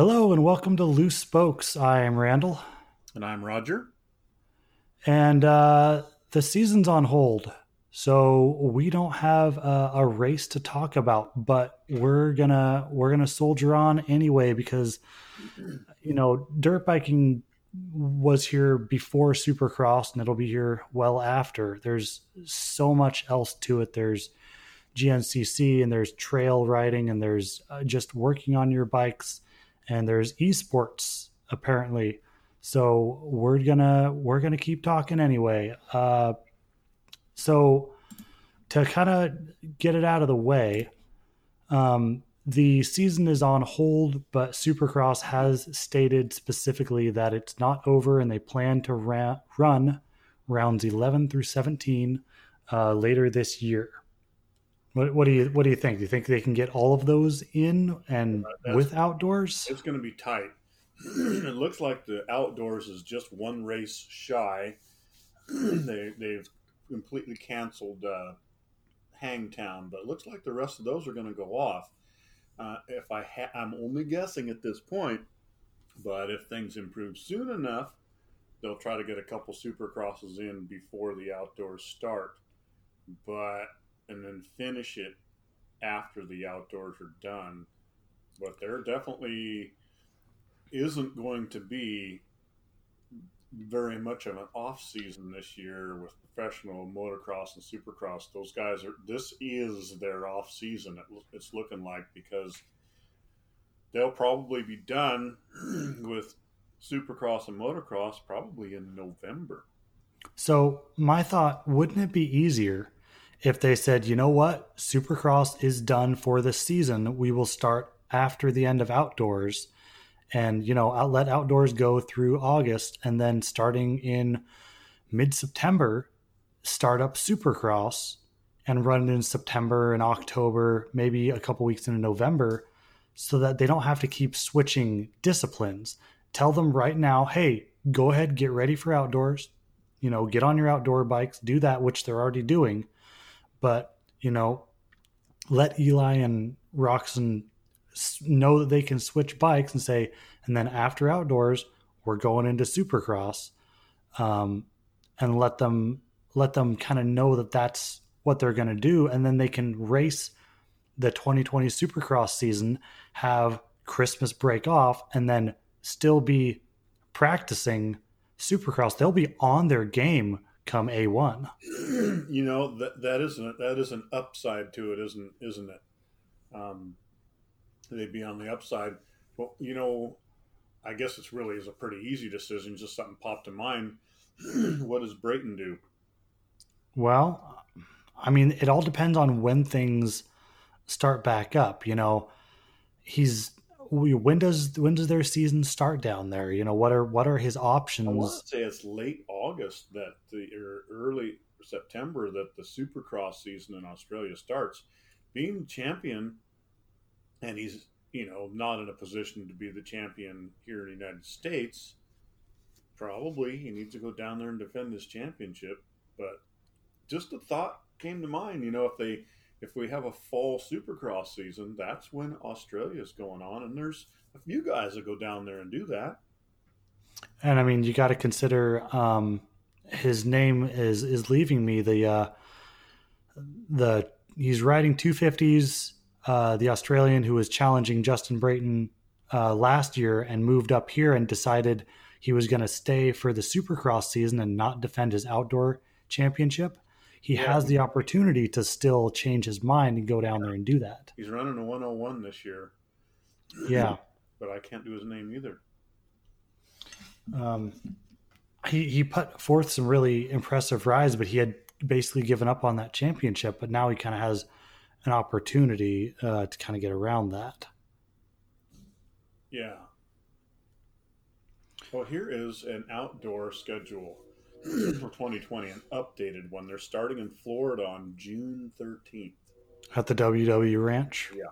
Hello and welcome to Loose Spokes. I am Randall. And I'm Roger. And uh, the season's on hold. So we don't have a, a, race to talk about, but we're gonna we're gonna soldier on anyway because you know dirt biking was here before Supercross and it'll be here well after. There's so much else to it. There's GNCC and there's trail riding and there's uh, just working on your bikes and there's esports apparently. So we're gonna we're gonna keep talking anyway. Uh, so to kind of get it out of the way, um, the season is on hold, but Supercross has stated specifically that it's not over, and they plan to ra- run rounds 11 through 17 uh, later this year. What, what, do you what do you think? Do you think they can get all of those in and uh, with outdoors? It's going to be tight. it looks like the outdoors is just one race shy. they they've completely canceled uh, Hangtown, but it looks like the rest of those are going to go off. Uh, if I ha- I'm only guessing at this point, but if things improve soon enough, they'll try to get a couple supercrosses in before the outdoors start. But and then finish it after the outdoors are done. But there definitely isn't going to be very much of an off season this year with professional motocross and supercross. Those guys are. This is their off season. it's looking like because they'll probably be done with supercross and motocross probably in November. So my thought: wouldn't it be easier if they said, you know what, Supercross is done for the season, we will start after the end of outdoors and, you know, let outdoors go through August and then starting in mid September, start up Supercross and run it in September and October, maybe a couple weeks into November, so that they don't have to keep switching disciplines. Tell them right now, hey, go ahead, get ready for outdoors. You know, get on your outdoor bikes, do that, which they're already doing but you know, let Eli and Roczen know that they can switch bikes and say, and then after outdoors, we're going into Supercross, um, and let them let them kind of know that that's what they're going to do, and then they can race the 2020 Supercross season, have Christmas break off, and then still be practicing Supercross. They'll be on their game come A1. You know that that isn't that is an upside to it, isn't isn't it? Um, they'd be on the upside. Well, you know, I guess it's really is a pretty easy decision. Just something popped to mind. what does Brayton do? Well, I mean, it all depends on when things start back up. You know, he's when does when does their season start down there? You know, what are what are his options? I want to say it's late August that the or early September that the Supercross season in Australia starts. Being champion, and he's you know not in a position to be the champion here in the United States. Probably he needs to go down there and defend this championship. But just a thought came to mind. You know, if they if we have a fall supercross season, that's when Australia's going on, and there's a few guys that go down there and do that. And I mean, you got to consider um, his name is is leaving me. The uh, the he's riding 250s. Uh, the Australian who was challenging Justin Brayton uh, last year and moved up here and decided he was going to stay for the Supercross season and not defend his outdoor championship he yeah. has the opportunity to still change his mind and go down there and do that. He's running a 101 this year. Yeah. but I can't do his name either. Um, he, he put forth some really impressive rides, but he had basically given up on that championship. But now he kind of has an opportunity uh, to kind of get around that. Yeah. Well, here is an outdoor schedule for 2020, an updated one. They're starting in Florida on June 13th. At the WW Ranch? Yeah.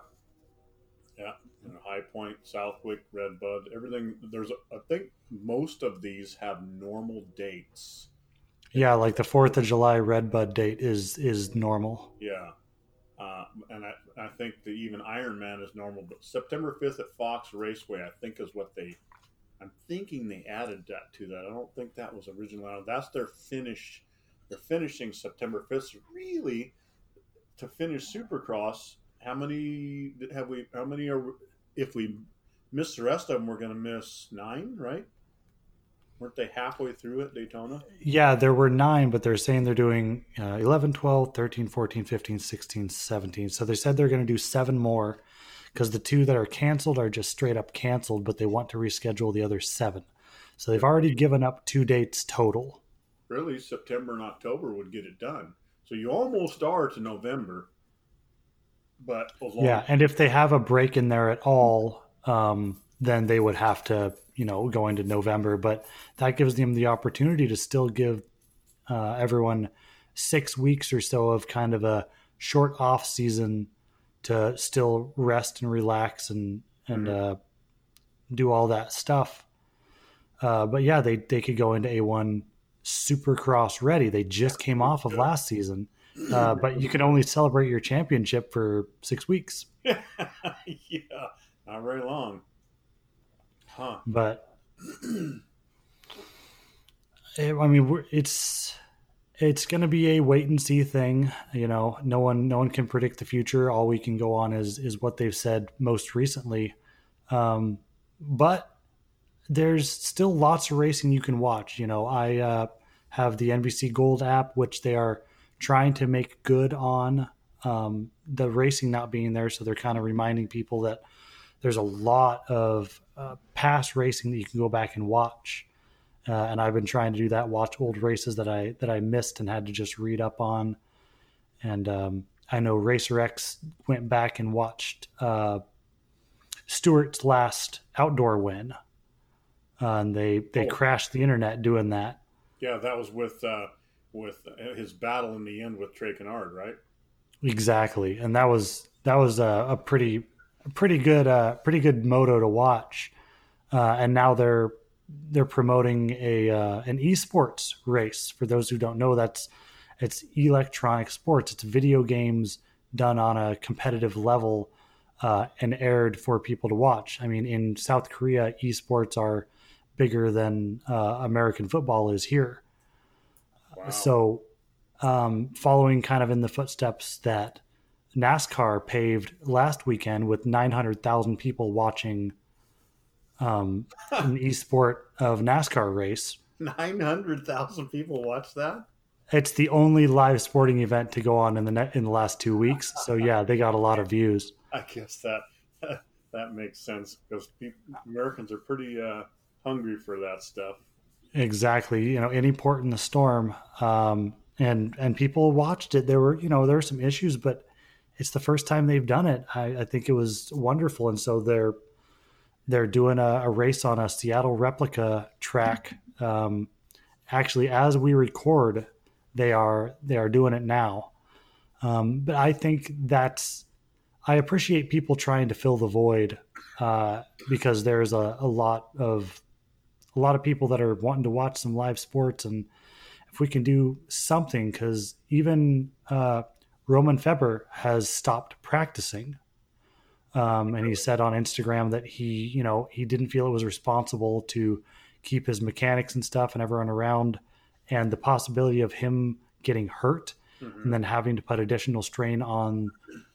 Yeah. You know, High Point, Southwick, Redbud, everything. There's, a, I think most of these have normal dates. Yeah, like the Fourth of July Redbud date is is normal. Yeah, Uh, and I, I think the even Ironman is normal, but September 5th at Fox Raceway, I think is what they. I'm thinking they added that to that. I don't think that was original. That's their finish. They're finishing September 5th. Really, to finish Supercross, how many have we? How many are? If we miss the rest of them, we're going to miss nine, right? weren't they halfway through at Daytona? Yeah, there were nine, but they're saying they're doing uh, 11, 12, 13, 14, 15, 16, 17. So they said they're going to do seven more because the two that are canceled are just straight up canceled, but they want to reschedule the other seven. So they've already given up two dates total. Really, September and October would get it done. So you almost are to November. But yeah, and if they have a break in there at all, um, then they would have to you know, go into November. But that gives them the opportunity to still give uh, everyone six weeks or so of kind of a short off season to still rest and relax and and mm-hmm. uh, do all that stuff. Uh, but yeah, they they could go into A1 Supercross ready. They just came off of last season, uh, but you can only celebrate your championship for six weeks. yeah, not very long. Huh. But I mean, it's it's going to be a wait and see thing. You know, no one no one can predict the future. All we can go on is is what they've said most recently. Um, but there's still lots of racing you can watch. You know, I uh, have the NBC Gold app, which they are trying to make good on um, the racing not being there. So they're kind of reminding people that there's a lot of uh, past racing that you can go back and watch. Uh, and I've been trying to do that, watch old races that I that I missed and had to just read up on. And um, I know Racer X went back and watched uh, Stewart's last outdoor win, uh, and they they oh. crashed the internet doing that. Yeah, that was with uh, with his battle in the end with Trey Canard, right? Exactly, and that was that was a, a pretty pretty good, uh, pretty good moto to watch. Uh, and now they're they're promoting a uh, an esports race. For those who don't know, that's it's electronic sports. It's video games done on a competitive level uh, and aired for people to watch. I mean, in South Korea, esports are bigger than uh, American football is here. Wow. So, um, following kind of in the footsteps that NASCAR paved last weekend with 900,000 people watching um, an esport of NASCAR race. 900,000 people watch that? It's the only live sporting event to go on in the net in the last two weeks. So yeah, they got a lot of views. I guess that that makes sense because people, Americans are pretty uh, hungry for that stuff. Exactly. You know, any port in the storm, um, and and people watched it. There were you know there were some issues, but it's the first time they've done it. I, I think it was wonderful, and so they're they're doing a, a race on a Seattle replica track. Um, actually, as we record, they are they are doing it now. Um, but I think that's I appreciate people trying to fill the void uh, because there's a, a lot of a lot of people that are wanting to watch some live sports and if we can do something because even uh, Romain Febvre has stopped practicing. Um, and he said on Instagram that he, you know, he didn't feel it was responsible to keep his mechanics and stuff and everyone around, and the possibility of him getting hurt mm-hmm. and then having to put additional strain on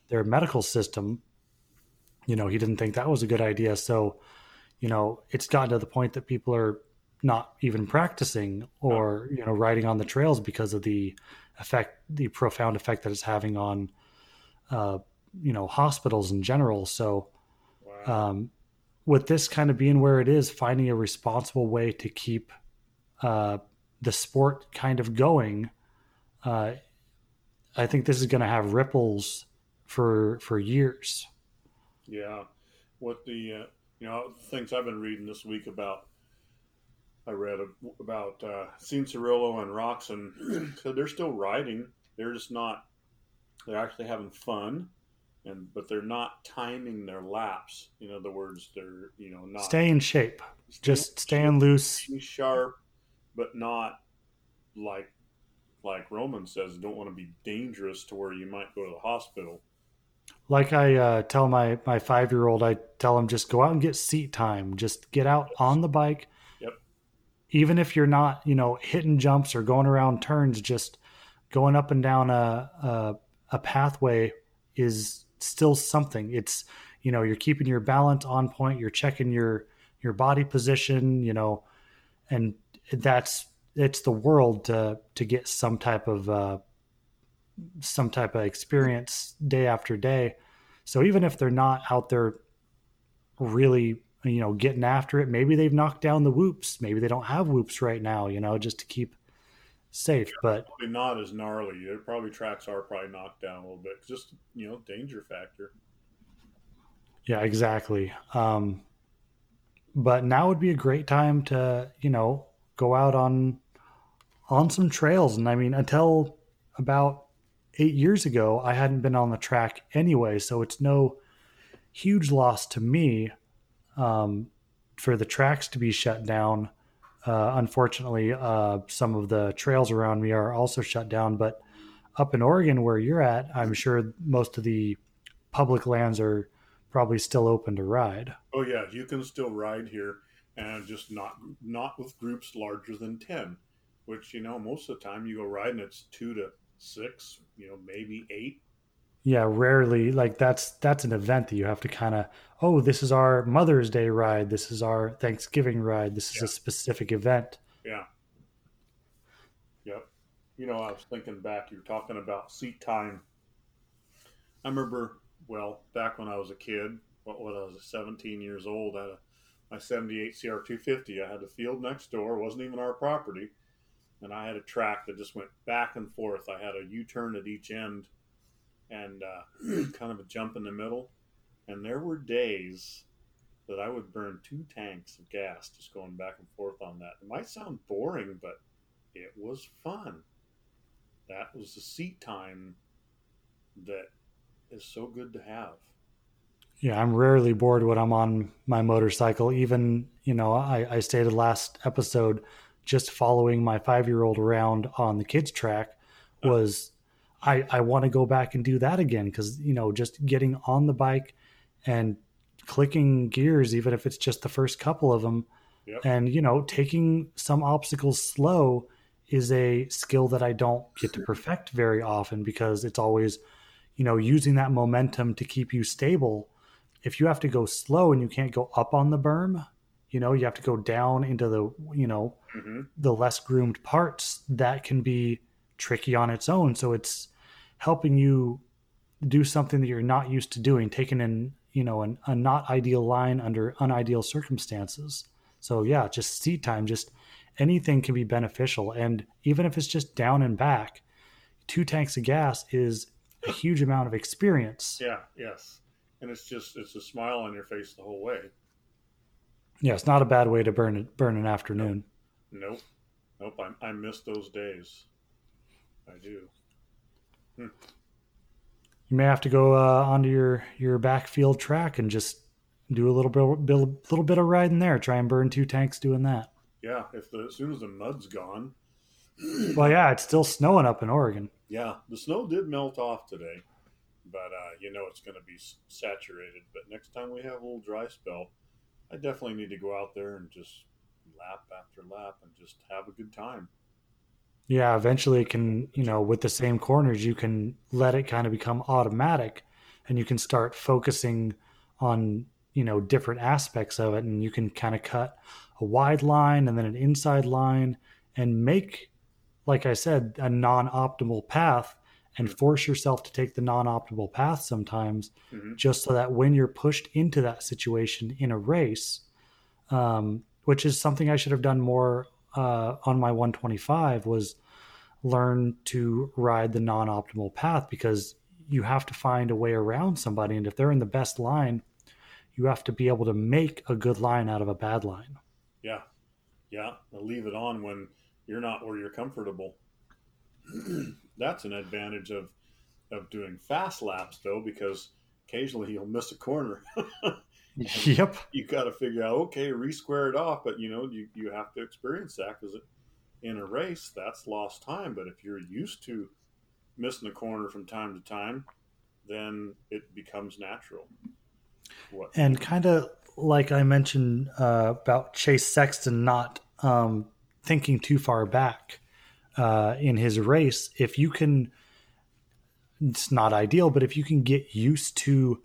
their medical system. You know, he didn't think that was a good idea. So, you know, it's gotten to the point that people are not even practicing or you know riding on the trails because of the effect, the profound effect that it's having on, uh, you know, hospitals in general. So, wow. um, with this kind of being where it is, finding a responsible way to keep uh, the sport kind of going, uh, I think this is going to have ripples for for years. Yeah, what the uh, you know things I've been reading this week about I read about uh, Cianciarulo and Roczen. so they're still riding. They're just not. They're actually having fun, and but they're not timing their laps. In other words, they're you know not stay in shape. just staying loose, sharp, but not like like Roman says. Don't want to be dangerous to where you might go to the hospital. like I uh, tell my my five year old, I tell him just go out and get seat time. Just get out on the bike. Yep. Even if you're not, you know, hitting jumps or going around turns, just going up and down a a, a pathway is still something. It's you know you're keeping your balance on point. You're checking your your body position. You know, and that's it's the world to to get some type of uh, some type of experience day after day. So even if they're not out there really, you know, getting after it, maybe they've knocked down the whoops. Maybe they don't have whoops right now, you know, just to keep safe. Yeah, but probably not as gnarly. It probably tracks are probably knocked down a little bit. Just you know, danger factor. Yeah, exactly. Um, but now would be a great time to you know go out on on some trails. And I mean, until about eight years ago, I hadn't been on the track anyway, so it's no huge loss to me um, for the tracks to be shut down. Uh, unfortunately, uh, some of the trails around me are also shut down. But up in Oregon, where you're at, I'm sure most of the public lands are probably still open to ride. Oh yeah, you can still ride here, and just not not with groups larger than ten. Which you know, most of the time you go riding, it's two to six, you know, maybe eight. Yeah, rarely like that's that's an event that you have to kind of oh, this is our Mother's Day ride, this is our Thanksgiving ride, this is yeah. a specific event. Yeah. Yep. You know, I was thinking back. you're talking about seat time. I remember, well, back when I was a kid, what, what I was 17 years old, at a, my 78 CR250. I had the field next door. It wasn't even our property and I had a track that just went back and forth. I had a U turn at each end and uh, kind of a jump in the middle. And there were days that I would burn two tanks of gas just going back and forth on that. It might sound boring, but it was fun. That was the seat time that is so good to have. Yeah, I'm rarely bored when I'm on my motorcycle. Even, you know, I, I stated last episode just following my five year old around on the kids track was I, I want to go back and do that again because you know just getting on the bike and clicking gears even if it's just the first couple of them yep. and you know taking some obstacles slow is a skill that I don't get to perfect very often because it's always you know using that momentum to keep you stable if you have to go slow and you can't go up on the berm you know you have to go down into the you know mm-hmm. the less groomed parts that can be tricky on its own so it's helping you do something that you're not used to doing taking in you know an, a not ideal line under unideal circumstances so yeah just seat time just anything can be beneficial and even if it's just down and back two tanks of gas is a huge amount of experience yeah yes and it's just it's a smile on your face the whole way yeah, it's not a bad way to burn it, burn an afternoon. Nope, nope. I, I miss those days. I do. Hmm. You may have to go uh, onto your your backfield track and just do a little bit, build little bit of riding there. Try and burn two tanks doing that. Yeah, if the, as soon as the mud's gone. well, yeah, it's still snowing up in Oregon. Yeah, the snow did melt off today, but uh, you know it's going to be saturated. But next time we have a little dry spell, I definitely need to go out there and just lap after lap and just have a good time. Yeah, eventually it can, you know, with the same corners, you can let it kind of become automatic and you can start focusing on, you know, different aspects of it. And you can kind of cut a wide line and then an inside line and make, like I said, a non optimal path and force yourself to take the non-optimal path sometimes mm-hmm. just so that when you're pushed into that situation in a race um, which is something i should have done more uh, on my 125 was learn to ride the non-optimal path because you have to find a way around somebody. And if they're in the best line you have to be able to make a good line out of a bad line. Yeah. Yeah. Leave it on when you're not where you're comfortable. That's an advantage of of doing fast laps though because occasionally you'll miss a corner yep you got to figure out okay re-square it off but you know you, you have to experience that because in a race that's lost time but if you're used to missing a corner from time to time then it becomes natural. What? And kind of like I mentioned uh, about Chase Sexton not um, thinking too far back uh, in his race, if you can, it's not ideal, but if you can get used to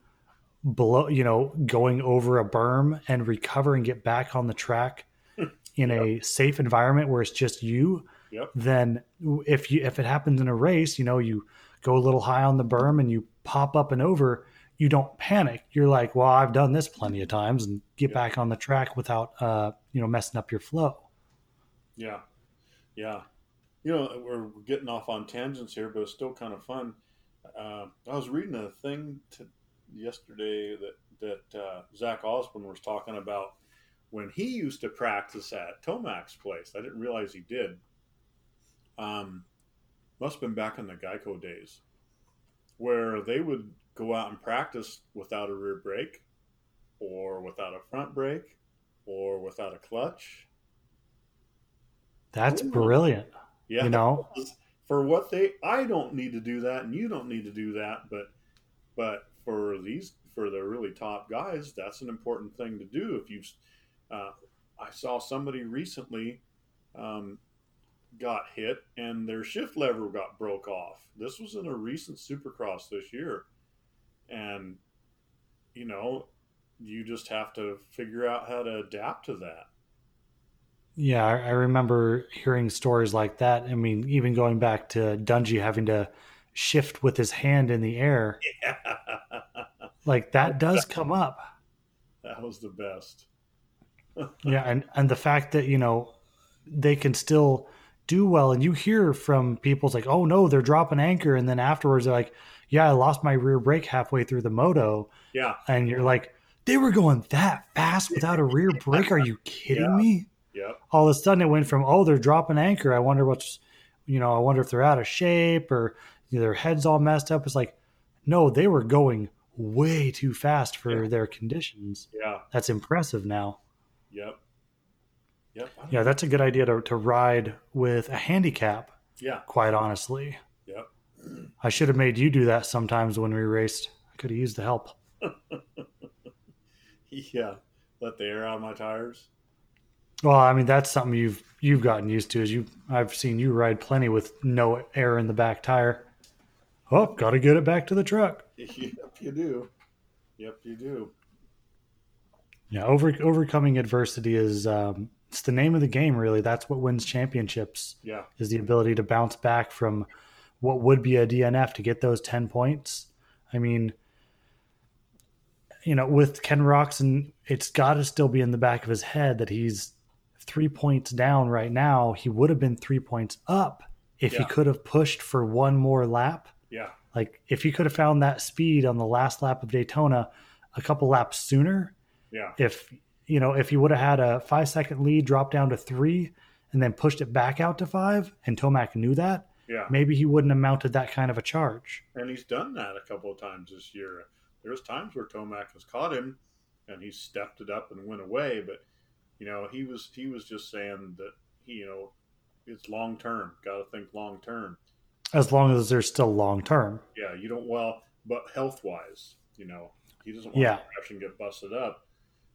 below, you know, going over a berm and recover and get back on the track in yep. a safe environment where it's just you, yep. then if you if it happens in a race, you know, you go a little high on the berm and you pop up and over, you don't panic. You're like, well, I've done this plenty of times and get yep. back on the track without uh, you know, messing up your flow. Yeah. Yeah. You know, we're getting off on tangents here, but it's still kind of fun. Uh, I was reading a thing to, yesterday that that uh, Zach Osborne was talking about when he used to practice at Tomac's place. I didn't realize he did. Um, must have been back in the Geico days, where they would go out and practice without a rear brake, or without a front brake, or without a clutch. That's Ooh. brilliant. Yeah, you know, for what they, I don't need to do that, and you don't need to do that, but but for these for the really top guys, that's an important thing to do. If you, uh, I saw somebody recently um, got hit and their shift lever got broke off. This was in a recent Supercross this year, and you know, you just have to figure out how to adapt to that. Yeah, I remember hearing stories like that. I mean, even going back to Dungey having to shift with his hand in the air. Yeah. Like that does come up. That was the best. yeah, and and the fact that, you know, they can still do well and you hear from people's like, "Oh no, they're dropping anchor." And then afterwards they're like, "Yeah, I lost my rear brake halfway through the moto." Yeah. And you're like, "They were going that fast without a rear brake? Are you kidding yeah. me?" Yeah. All of a sudden it went from, "Oh, they're dropping anchor. I wonder what's you know, I wonder if they're out of shape or their heads all messed up. It's like, no, they were going way too fast for yeah. their conditions. Yeah. That's impressive now. Yep. Yep. Yeah, that's a good idea to, to ride with a handicap. Yeah. Quite honestly. Yep. I should have made you do that sometimes when we raced. I could have used the help. yeah. Let the air out of my tires. Well, I mean that's something you've you've gotten used to. Is you I've seen you ride plenty with no air in the back tire. Oh, got to get it back to the truck. Yep, you do. Yep, you do. Yeah, over overcoming adversity is um, it's the name of the game. Really, that's what wins championships. Yeah, is the ability to bounce back from what would be a DNF to get those ten points. I mean, you know, with Ken Roczen, it's got to still be in the back of his head that he's three points down right now. He would have been three points up if yeah. he could have pushed for one more lap yeah. Like if you could have found that speed on the last lap of Daytona a couple laps sooner. Yeah. If you know, if you would have had a five second lead drop down to three and then pushed it back out to five, and Tomac knew that, yeah, maybe he wouldn't have mounted that kind of a charge. And he's done that a couple of times this year. There's times where Tomac has caught him and he stepped it up and went away, but you know, he was he was just saying that he, you know, it's long term. Got to think long term as long as they're still long term. Yeah, you don't well, but health wise, you know, he doesn't want yeah. to crash and get busted up.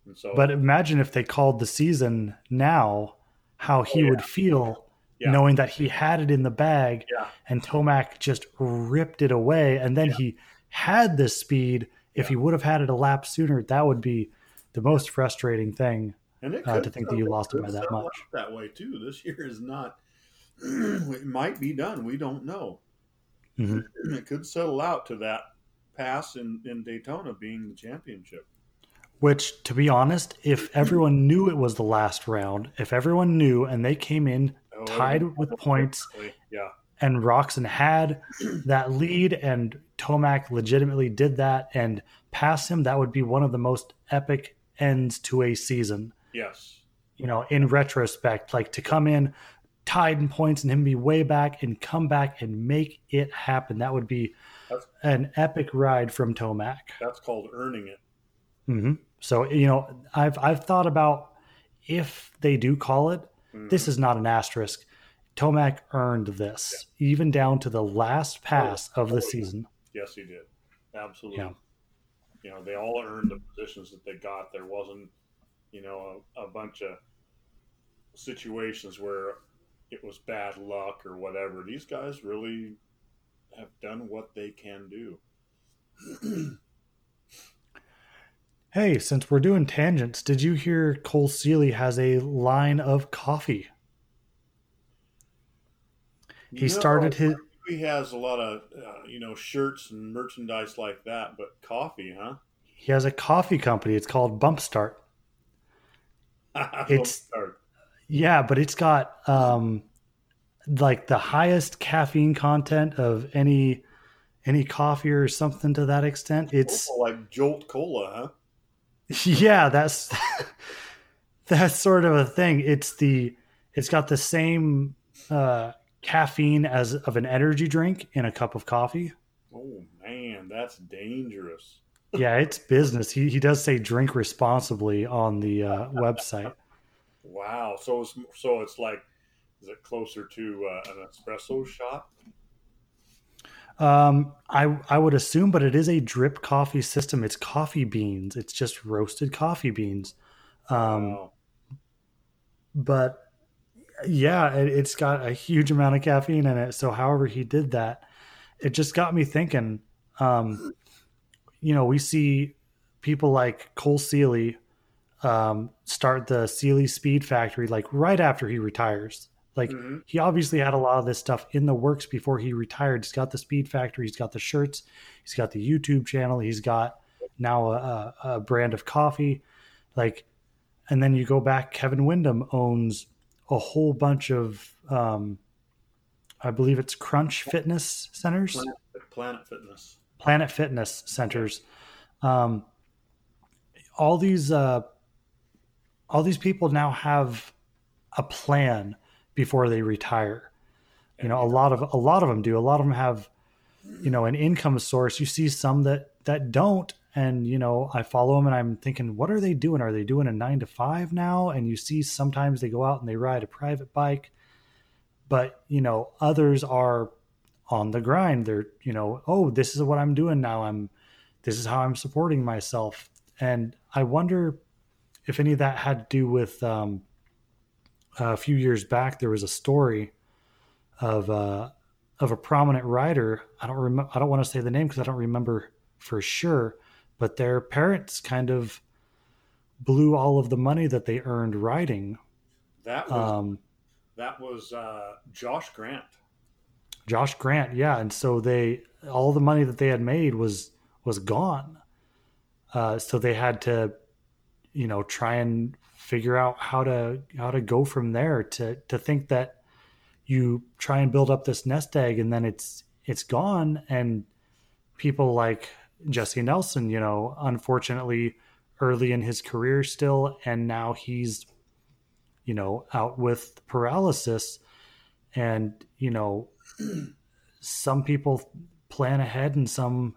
And so, but imagine if they called the season now, how he oh, yeah. would feel yeah. knowing that he had it in the bag, yeah. and Tomac just ripped it away, and then he had the speed. If he would have had it a lap sooner, that would be the most frustrating thing. And uh, to think that you lost it by that much. That way too. This year is not it might be done. We don't know. Mm-hmm. It could settle out to that pass in, in Daytona being the championship. Which, to be honest, if everyone knew it was the last round, if everyone knew and they came in oh, tied with points, yeah, and Roczen had that lead and Tomac legitimately did that and passed him, that would be one of the most epic ends to a season. Yes. You know, in retrospect, like to come in tied in points and him be way back and come back and make it happen. That would be that's, an epic ride from Tomac. That's called earning it. Mm-hmm. So you know, I've I've thought about if they do call it, mm-hmm. this is not an asterisk. Tomac earned this, yeah. even down to the last pass oh, of the oh, season. Yes, he did. absolutely. Yeah. You know, they all earned the positions that they got. There wasn't, you know, a, a bunch of situations where it was bad luck or whatever. These guys really have done what they can do. hey, since we're doing tangents, did you hear Cole Seely has a line of coffee? He no, started his. He has a lot of, uh, you know, shirts and merchandise like that, but coffee, huh? He has a coffee company. It's called Bump Start. Bump it's Start. Yeah, but it's got um, like the highest caffeine content of any any coffee or something to that extent. It's oh, like Jolt Cola, huh? Yeah, that's that's sort of a thing. It's the it's got the same uh, caffeine as of an energy drink in a cup of coffee. Oh man, that's dangerous. yeah, it's business. He he does say drink responsibly on the uh, website. Wow, so it's so it's like is it closer to uh, an espresso shot? Um, I I would assume, but it is a drip coffee system. It's coffee beans. It's just roasted coffee beans. Um, wow. But yeah, it, it's got a huge amount of caffeine in it. So, however he did that, it just got me thinking. Um, you know, we see people like Cole Seely um, start the Seely Speed Factory like right after he retires. Like mm-hmm. he obviously had a lot of this stuff in the works before he retired. He's got the Speed Factory, he's got the shirts, he's got the YouTube channel, he's got now a, a brand of coffee. Like, and then you go back, Kevin Windham owns a whole bunch of, um, I believe it's Crunch Fitness centers, Planet, Planet Fitness, Planet Fitness centers. Um, all these, uh, all these people now have a plan before they retire. You know, a lot of a lot of them do. A lot of them have, you know, an income source. You see some that that don't, and you know, I follow them and I'm thinking, what are they doing? Are they doing a nine to five now? And you see sometimes they go out and they ride a private bike, but you know, others are on the grind. They're, you know, oh, this is what I'm doing now. I'm, this is how I'm supporting myself. And I wonder if any of that had to do with um, a few years back, there was a story of uh, of a prominent writer. I don't remember. I don't want to say the name because I don't remember for sure. But their parents kind of blew all of the money that they earned writing. That was um, that was uh, Josh Grant. Josh Grant, yeah, and so they all the money that they had made was was gone. Uh, so they had to, you know, try and figure out how to how to go from there to to think that you try and build up this nest egg and then it's it's gone and people like Jesse Nelson, you know, unfortunately early in his career still and now he's you know out with paralysis and you know some people plan ahead and some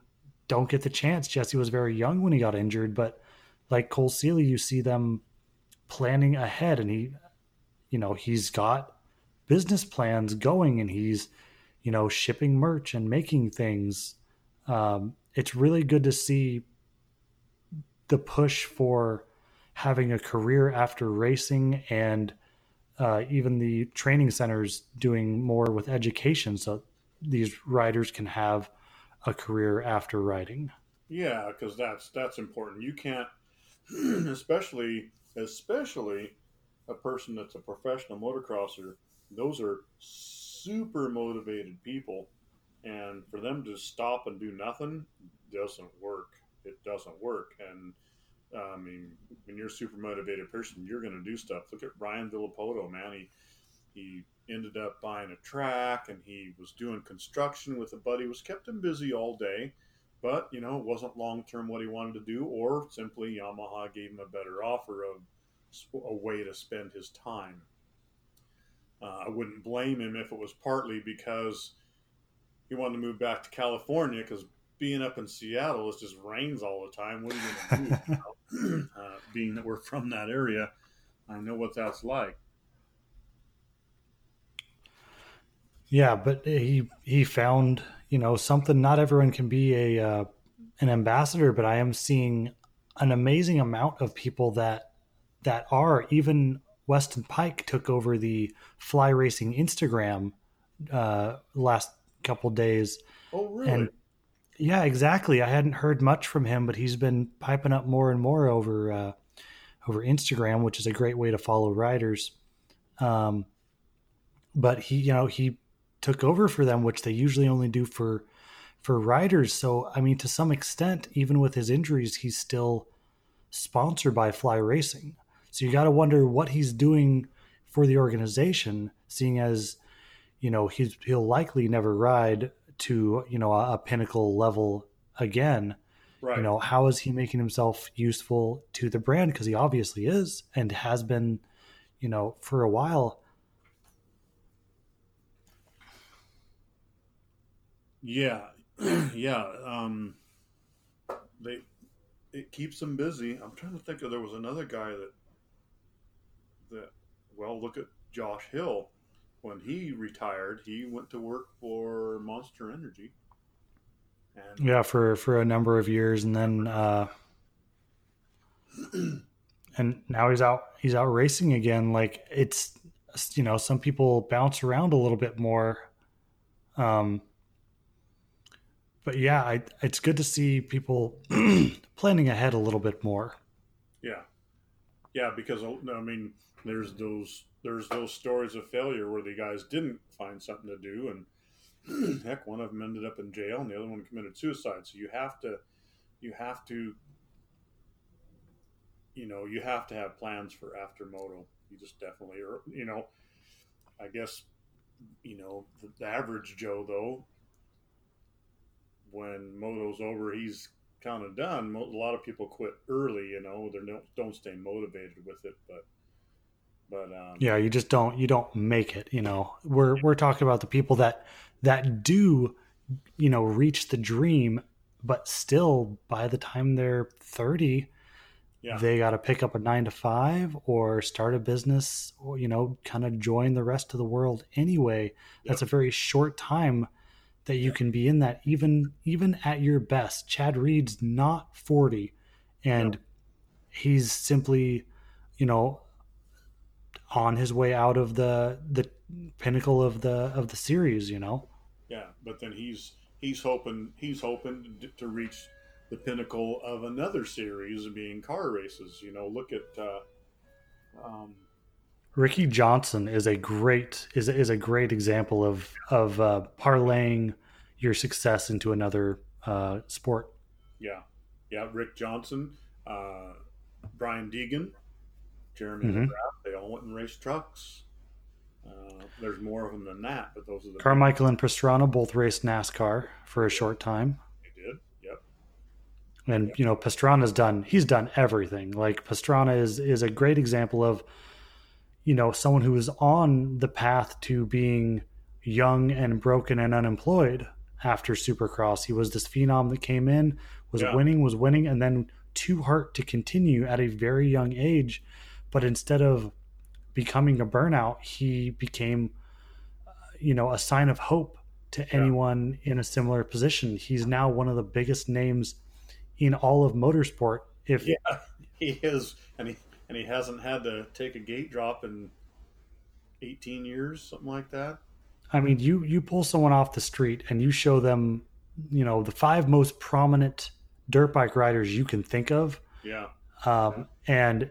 don't get the chance. Jesse was very young when he got injured, but like Cole Seely, you see them planning ahead and he you know he's got business plans going and he's you know shipping merch and making things. Um, it's really good to see the push for having a career after racing and uh, even the training centers doing more with education so these riders can have a career after riding. Yeah because that's that's important. You can't especially especially a person that's a professional motocrosser. Those are super motivated people, and for them to stop and do nothing doesn't work. It doesn't work, and I mean, when you're a super motivated person, you're going to do stuff. Look at Ryan Villopoto, man. He he ended up buying a track, and he was doing construction with a buddy. Was kept him busy all day but you know it wasn't long term what he wanted to do or simply yamaha gave him a better offer of a way to spend his time. Uh, i wouldn't blame him if it was partly because he wanted to move back to california because being up in seattle it just rains all the time. What are you going to do uh, being that we're from that area i know what that's like. Yeah but he he found you know something not everyone can be a uh, an ambassador, but I am seeing an amazing amount of people that that are even Weston Peick took over the fly racing Instagram uh, last couple days. Oh, really? And yeah, exactly. I hadn't heard much from him, but he's been piping up more and more over uh, over Instagram, which is a great way to follow riders. Um, but he, you know, he took over for them, which they usually only do for for riders. So, I mean, to some extent, even with his injuries, he's still sponsored by Fly Racing. So you got to wonder what he's doing for the organization, seeing as you know he's he'll likely never ride to you know a, a pinnacle level again. right. You know, how is he making himself useful to the brand? Because he obviously is and has been, you know, for a while. Yeah, yeah. Um, they it keeps them busy. I'm trying to think of there was another guy that that well, look at Josh Hill. When he retired, he went to work for Monster Energy. And Yeah, for for a number of years, and then uh, and now he's out he's out racing again. Like it's you know some people bounce around a little bit more. Um, but yeah, I, it's good to see people planning ahead a little bit more. Yeah, yeah. Because uh, I mean, there's those there's those stories of failure where the guys didn't find something to do, and heck, one of them ended up in jail, and the other one committed suicide. So you have to, you have to, you know, you have to have plans for after moto. You just definitely, or you know, I guess, you know, the, the average Joe though, when moto's over, he's kind of done. A lot of people quit early, you know, they don't don't stay motivated with it, but but um, Yeah, you just don't you don't make it. You know, we're we're talking about the people that that do, you know, reach the dream, but still by the time they're thirty, yeah, they got to pick up a nine to five or start a business or you know kind of join the rest of the world anyway that's a very short time that you can be in that even even at your best chad reed's not 40 and he's simply you know on his way out of the the pinnacle of the of the series you know yeah. But then he's he's hoping he's hoping to, to reach the pinnacle of another series, being car races. You know, look at. Uh, um, Ricky Johnson is a great is is a great example of of uh, parlaying your success into another uh, sport. Yeah, yeah. Rick Johnson, uh, Brian Deegan, Jeremy Mhm. McGrath. They all went and raced trucks. Uh, there's more of them than that, but those are the Carmichael and Pastrana both raced NASCAR for a short time, they did. Yep. and you know Pastrana's done he's done everything. Like Pastrana is is a great example of you know someone who is on the path to being young and broken and unemployed after Supercross. He was this phenom that came in, was Yeah. winning, was winning, and then too hurt to continue at a very young age. But instead of becoming a burnout, he became, uh, you know, a sign of hope to Yeah. anyone in a similar position. He's now one of the biggest names in all of motorsport. If Yeah, he is, and he and he hasn't had to take a gate drop in 18 years, something like that. I mean, you you pull someone off the street and you show them, you know, the five most prominent dirt bike riders you can think of, Yeah, um, and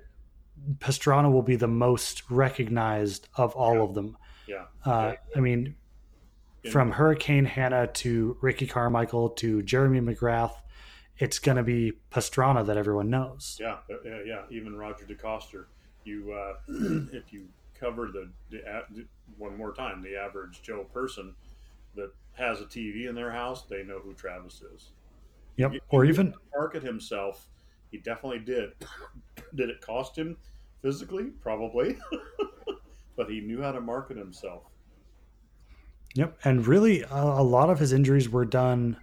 Pastrana will be the most recognized of all Yeah. of them. yeah. Uh, I mean, from Hurricane Hannah to Ricky Carmichael to Jeremy McGrath, it's going to be Pastrana that everyone knows. Yeah, uh, yeah, yeah. Even Roger DeCoster. You, uh, if you cover the, the one more time, the average Joe person that has a TV in their house, they know who Travis is. Yep. You- Or you even market himself. He definitely did. did it cost him physically? Probably, but he knew how to market himself. Yep, and really, a, a lot of his injuries were done,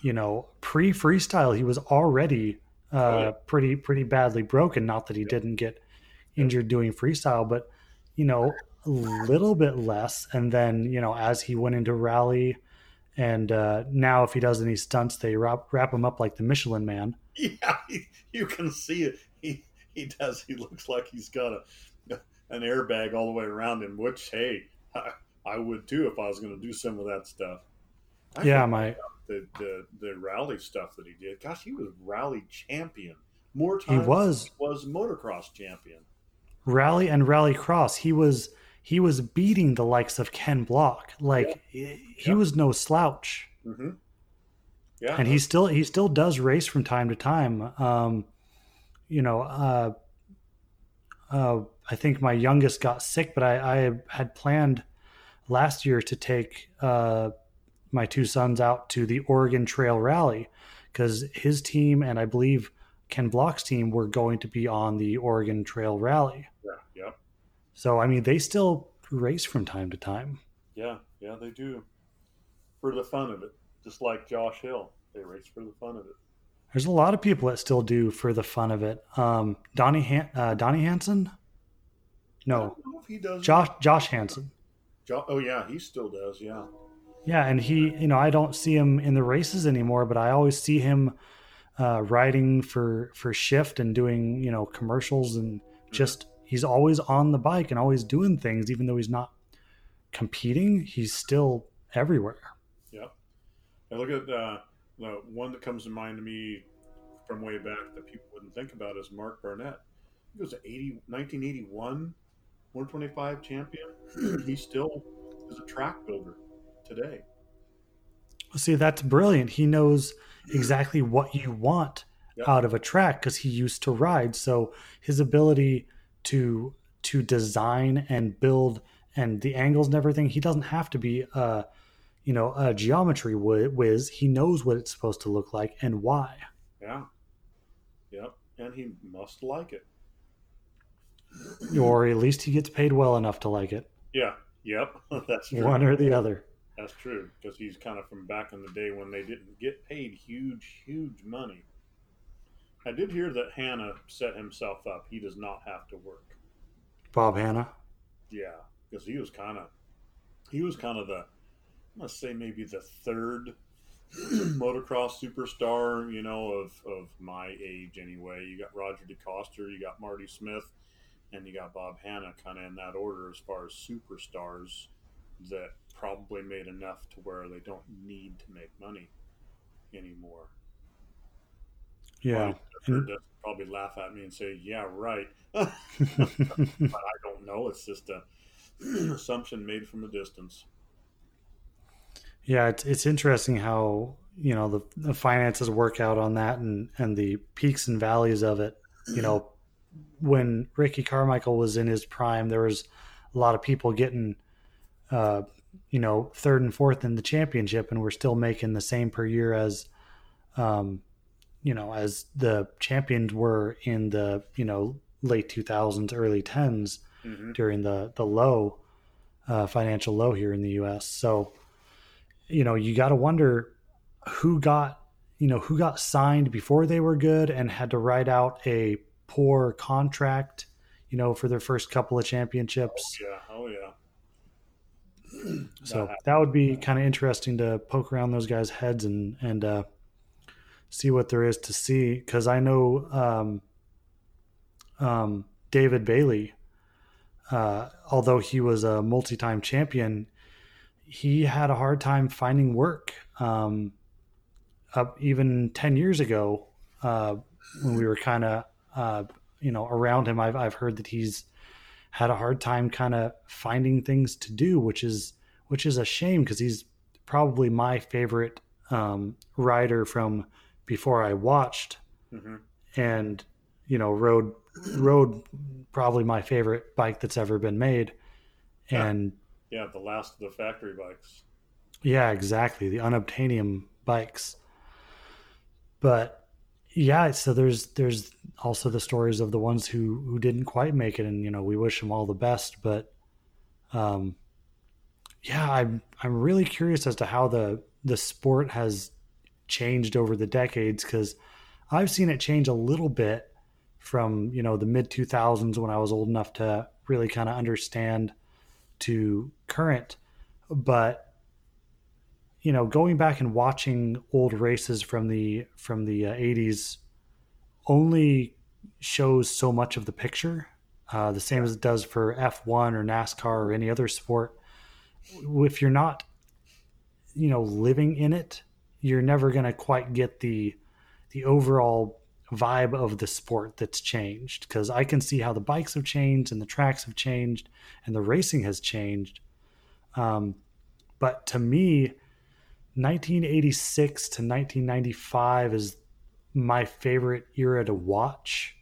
you know, pre freestyle. He was already uh, Oh, yeah. pretty pretty badly broken. Not that he didn't get injured doing freestyle, but you know, a little bit less. And then you know, as he went into rally And uh, now, if he does any stunts, they wrap, wrap him up like the Michelin Man. Yeah, he, you can see it. He he does. He looks like he's got a an airbag all the way around him. Which, hey, I, I would too if I was going to do some of that stuff. I yeah, my the, the the rally stuff that he did. Gosh, he was rally champion more he times. was he was motocross champion. rally and rally cross. He was he was beating the likes of Ken Block. Like he Yeah. was no slouch. Mm-hmm. Yeah, and he still he still does race from time to time. Um, you know, uh, uh, I think my youngest got sick, but I, I had planned last year to take uh, my two sons out to the Oregon Trail Rally because his team and I believe Ken Block's team were going to be on the Oregon Trail Rally. yeah, yeah, So I mean, they still race from time to time. yeah, yeah. They do for the fun of it, just like Josh Hill. They race for the fun of it. There's a lot of people that still do for the fun of it. Um, Donnie Han- uh, Donnie Hansen. I No, don't know if he does. Josh Josh Hansen. Jo- oh yeah, he still does. Yeah, Yeah, and he, you know, I don't see him in the races anymore, but I always see him uh, riding for for Shift and doing, you know, commercials and just he's always on the bike and always doing things, even though he's not competing. He's still everywhere. yeah. I look at uh, the one that comes to mind to me from way back that people wouldn't think about is Mark Barnett. He was an 80, 1981 125 champion. he still is a track builder today. See, that's brilliant. He knows exactly what you want Yep. out of a track because he used to ride. So his ability to to design and build and the angles and everything, he doesn't have to be a you know a geometry whiz. He knows what it's supposed to look like and why. Yeah. Yep. And he must like it. Or at least he gets paid well enough to like it. Yeah. Yep. That's true. One or the other. That's true because he's kind of from back in the day when they didn't get paid huge, huge money. I did hear that Hannah set himself up. He does not have to work. Bob Hannah. Yeah, because he was kind of, he was kind of the, I'm gonna say maybe the third motocross superstar, you know, of of my age anyway. You got Roger DeCoster, you got Marty Smith, and you got Bob Hannah, kind of in that order as far as superstars that probably made enough to where they don't need to make money anymore. Yeah. Probably, hmm. that probably laugh at me and say, "Yeah, right." but I don't know. It's just a assumption made from a distance. Yeah, it's it's interesting how you know the, the finances work out on that and and the peaks and valleys of it. You know, when Ricky Carmichael was in his prime, there was a lot of people getting, uh, you know, third and fourth in the championship, and we're still making the same per year as, um, you know, as the champions were in the you know late two thousands, early tens hmm during the the low uh, financial low here in the U.S. So, you know, you got to wonder who got you know who got signed before they were good and had to write out a poor contract, you know, for their first couple of championships. Yeah. Oh yeah. So that would be kind of interesting to poke around those guys' heads and and uh, see what there is to see because I know um, um, David Bailey, uh, although he was a multi-time champion, he had a hard time finding work. Um, up even ten years ago, uh, when we were kind of uh, you know around him, I've I've heard that he's had a hard time kind of finding things to do, which is which is a shame because he's probably my favorite um, rider from before I watched, hmm and you know rode rode probably my favorite bike that's ever been made, and Yeah. The last of the factory bikes. yeah, exactly the unobtainium bikes. But yeah, so there's there's also the stories of the ones who who didn't quite make it, and you know we wish them all the best. But um, yeah, I'm I'm really curious as to how the the sport has changed over the decades because I've seen it change a little bit from you know the mid 2000s when I was old enough to really kind of understand to current, but you know, going back and watching old races from the from the uh, 80s only shows so much of the picture. Uh, the same as it does for F1 or NASCAR or any other sport. If you're not, you know, living in it, you're never going to quite get the the overall vibe of the sport that's changed because I can see how the bikes have changed and the tracks have changed and the racing has changed. Um, but to me, 1986 to 1995 is my favorite era to watch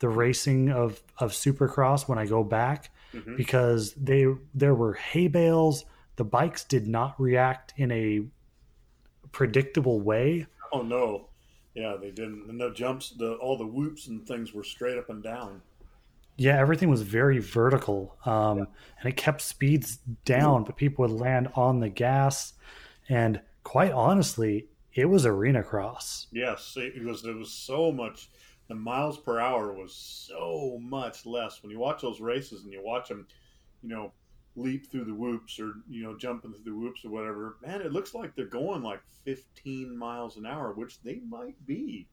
the racing of of Supercross when I go back mm-hmm. because they there were hay bales. The bikes did not react in a predictable way. Oh no, yeah, they didn't. And the jumps, the all the whoops and things were straight up and down. Yeah, everything was very vertical, um, yeah. and it kept speeds down, mm-hmm. but people would land on the gas. And quite honestly, it was arena cross. Yes, it was. It was so much. The miles per hour was so much less. When you watch those races and you watch them, you know, leap through the whoops or you know jumping through the whoops or whatever, man, it looks like they're going like 15 miles an hour, which they might be.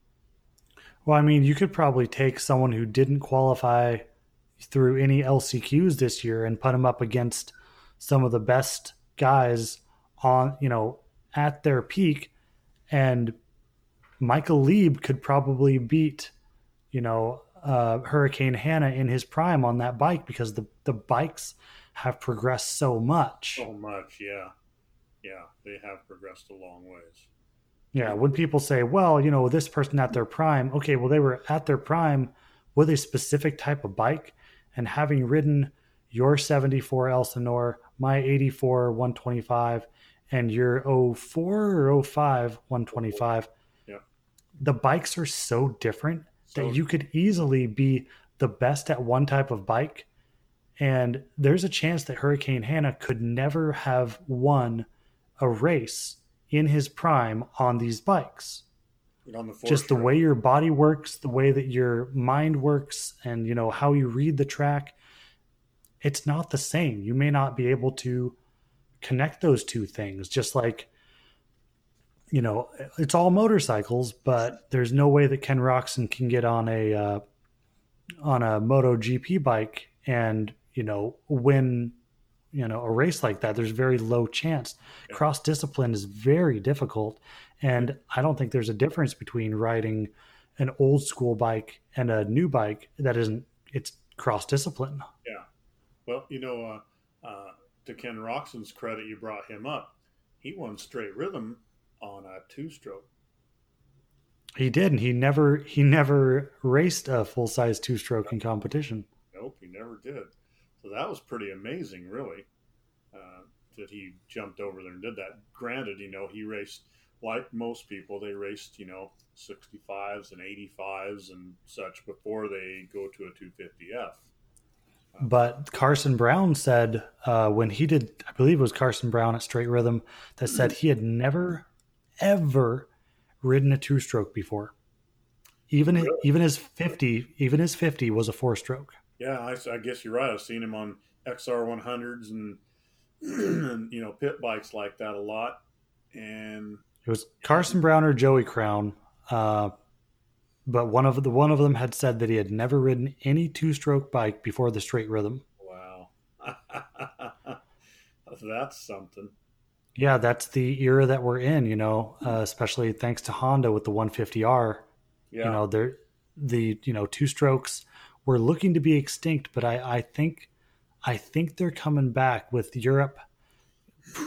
Well, I mean, you could probably take someone who didn't qualify through any LCQs this year and put them up against some of the best guys on, you know, at their peak, and Michael Leib could probably beat, you know, uh, Hurricane Hannah in his prime on that bike because the the bikes have progressed so much. So much, yeah. Yeah, they have progressed a long ways. Yeah, when people say, well, you know, this person at their prime, okay, well, they were at their prime with a specific type of bike and having ridden your 74 Elsinore, my 84 125, and your 04 or 05 125, yeah. the bikes are so different so that you could easily be the best at one type of bike and there's a chance that Hurricane Hannah could never have won a race in his prime on these bikes. On the Just the way your body works, the way that your mind works, and you know how you read the track, it's not the same. You may not be able to connect those two things. Just like you know, it's all motorcycles, but there's no way that Ken Roczen can get on a uh, on a Moto GP bike and you know, win, you know, a race like that. There's very low chance. Cross discipline is very difficult. And I don't think there's a difference between riding an old school bike and a new bike that isn't, it's cross discipline. Yeah. Well, you know, uh, uh, to Ken Roczen's credit, you brought him up. He won straight rhythm on a two stroke. He did, and he never he never raced a full size two stroke in competition. Nope, he never did. So that was pretty amazing, really, uh, that he jumped over there and did that. Granted, you know, he raced like most people, they raced, you know, 65s and 85s and such before they go to a 250F. But Carson Brown said uh, when he did, I believe it was Carson Brown at Straight Rhythm that said he had never, ever ridden a two stroke before. Even really? even his fifty, even his fifty was a four stroke. Yeah, I, I, guess you're right. I've seen him on XR 100s and, and, you know pit bikes like that a lot. And it was Carson Brown or Joey Crown, uh, but one of the one of them had said that he had never ridden any two stroke bike before the straight rhythm. Wow, that's something. Yeah, that's the era that we're in. You know, uh, especially thanks to Honda with the 150R. Yeah. You know, they're the you know two strokes were looking to be extinct, but I, I think I think they're coming back with Europe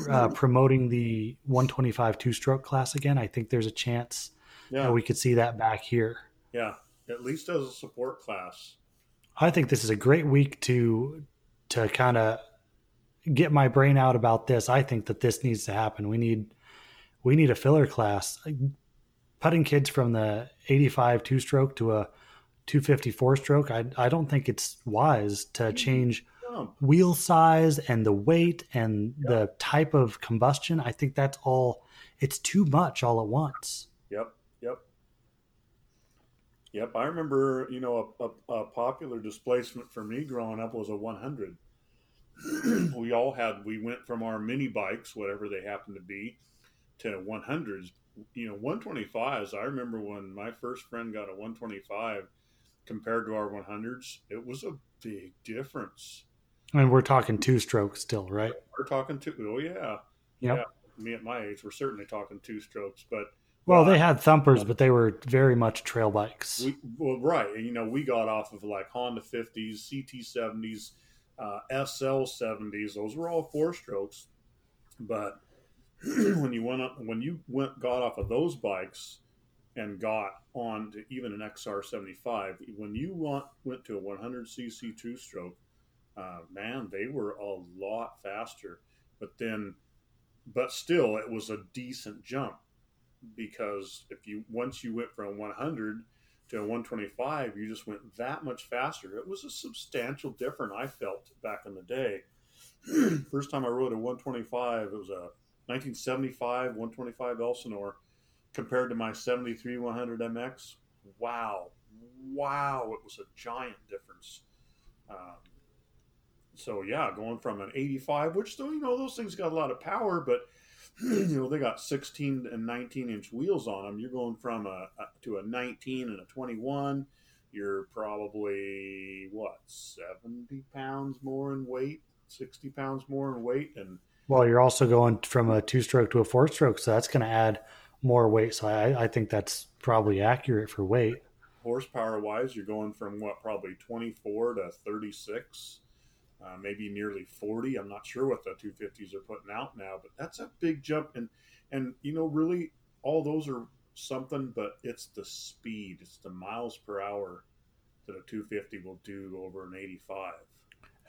uh, promoting the 125 two stroke class again. I think there's a chance yeah. we could see that back here. Yeah, at least as a support class. I think this is a great week to to kind of get my brain out about this. I think that this needs to happen. We need we need a filler class. Putting kids from the 85 two stroke to a 254 stroke, I, I don't think it's wise to mm-hmm. change wheel size and the weight and yep. the type of combustion. I think that's all, it's too much all at once. Yep. Yep. I remember, you know, a, a, a popular displacement for me growing up was a 100. we all had, we went from our mini bikes, whatever they happened to be, to 100s. You know, 125s. I remember when my first friend got a 125 compared to our 100s, it was a big difference. And we're talking two strokes still, right? We're talking two. Oh yeah, Yep. yeah. Me at my age, we're certainly talking two strokes, but Well, they had thumpers, but they were very much trail bikes. we well right. You know, we got off of like Honda 50s, CT 70s, uh, SL 70s. Those were all four strokes, but when you went up, when you went got off of those bikes and got on to even an XR 75, when you want, went to a 100cc two stroke, uh, man, they were a lot faster. But then, but still, it was a decent jump because if you once you went from 100 to 125, you just went that much faster. It was a substantial difference. I felt back in the day. First time I rode a 125, it was a 1975 125 Elsinore compared to my 73 100 MX. Wow, wow! It was a giant difference. Um, so yeah, going from an 85, which still you know those things got a lot of power, but you know they got 16 and 19 inch wheels on them. You're going from a, a to a 19 and a 21. You're probably what 70 pounds more in weight, 60 pounds more in weight, and Well, you're also going from a two stroke to a four stroke, so that's going to add more weight. So I, I think that's probably accurate for weight. horsepower wise, you're going from what probably 24 to 36, uh, maybe nearly 40. I'm not sure what the 250s are putting out now, but that's a big jump. And and you know, really, all those are something, but it's the speed, it's the miles per hour that a 250 will do over an 85.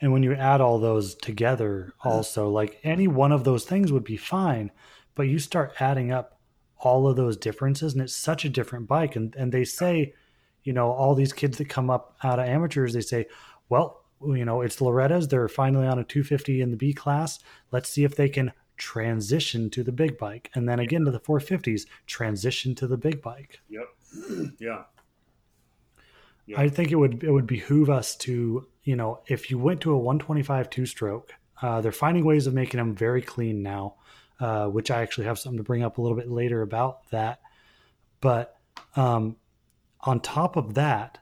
And when you add all those together, also, like any one of those things would be fine, but you start adding up all of those differences, and it's such a different bike. And, and they say, you know, all these kids that come up out of amateurs, they say, well, you know, it's Loretta's. They're finally on a 250 in the B class. Let's see if they can transition to the big bike. And then again to the 450s, transition to the big bike. Yep. yeah. Yeah. I think it would it would behoove us to you know if you went to a 125 two stroke, uh, they're finding ways of making them very clean now, uh, which I actually have something to bring up a little bit later about that. But um, on top of that,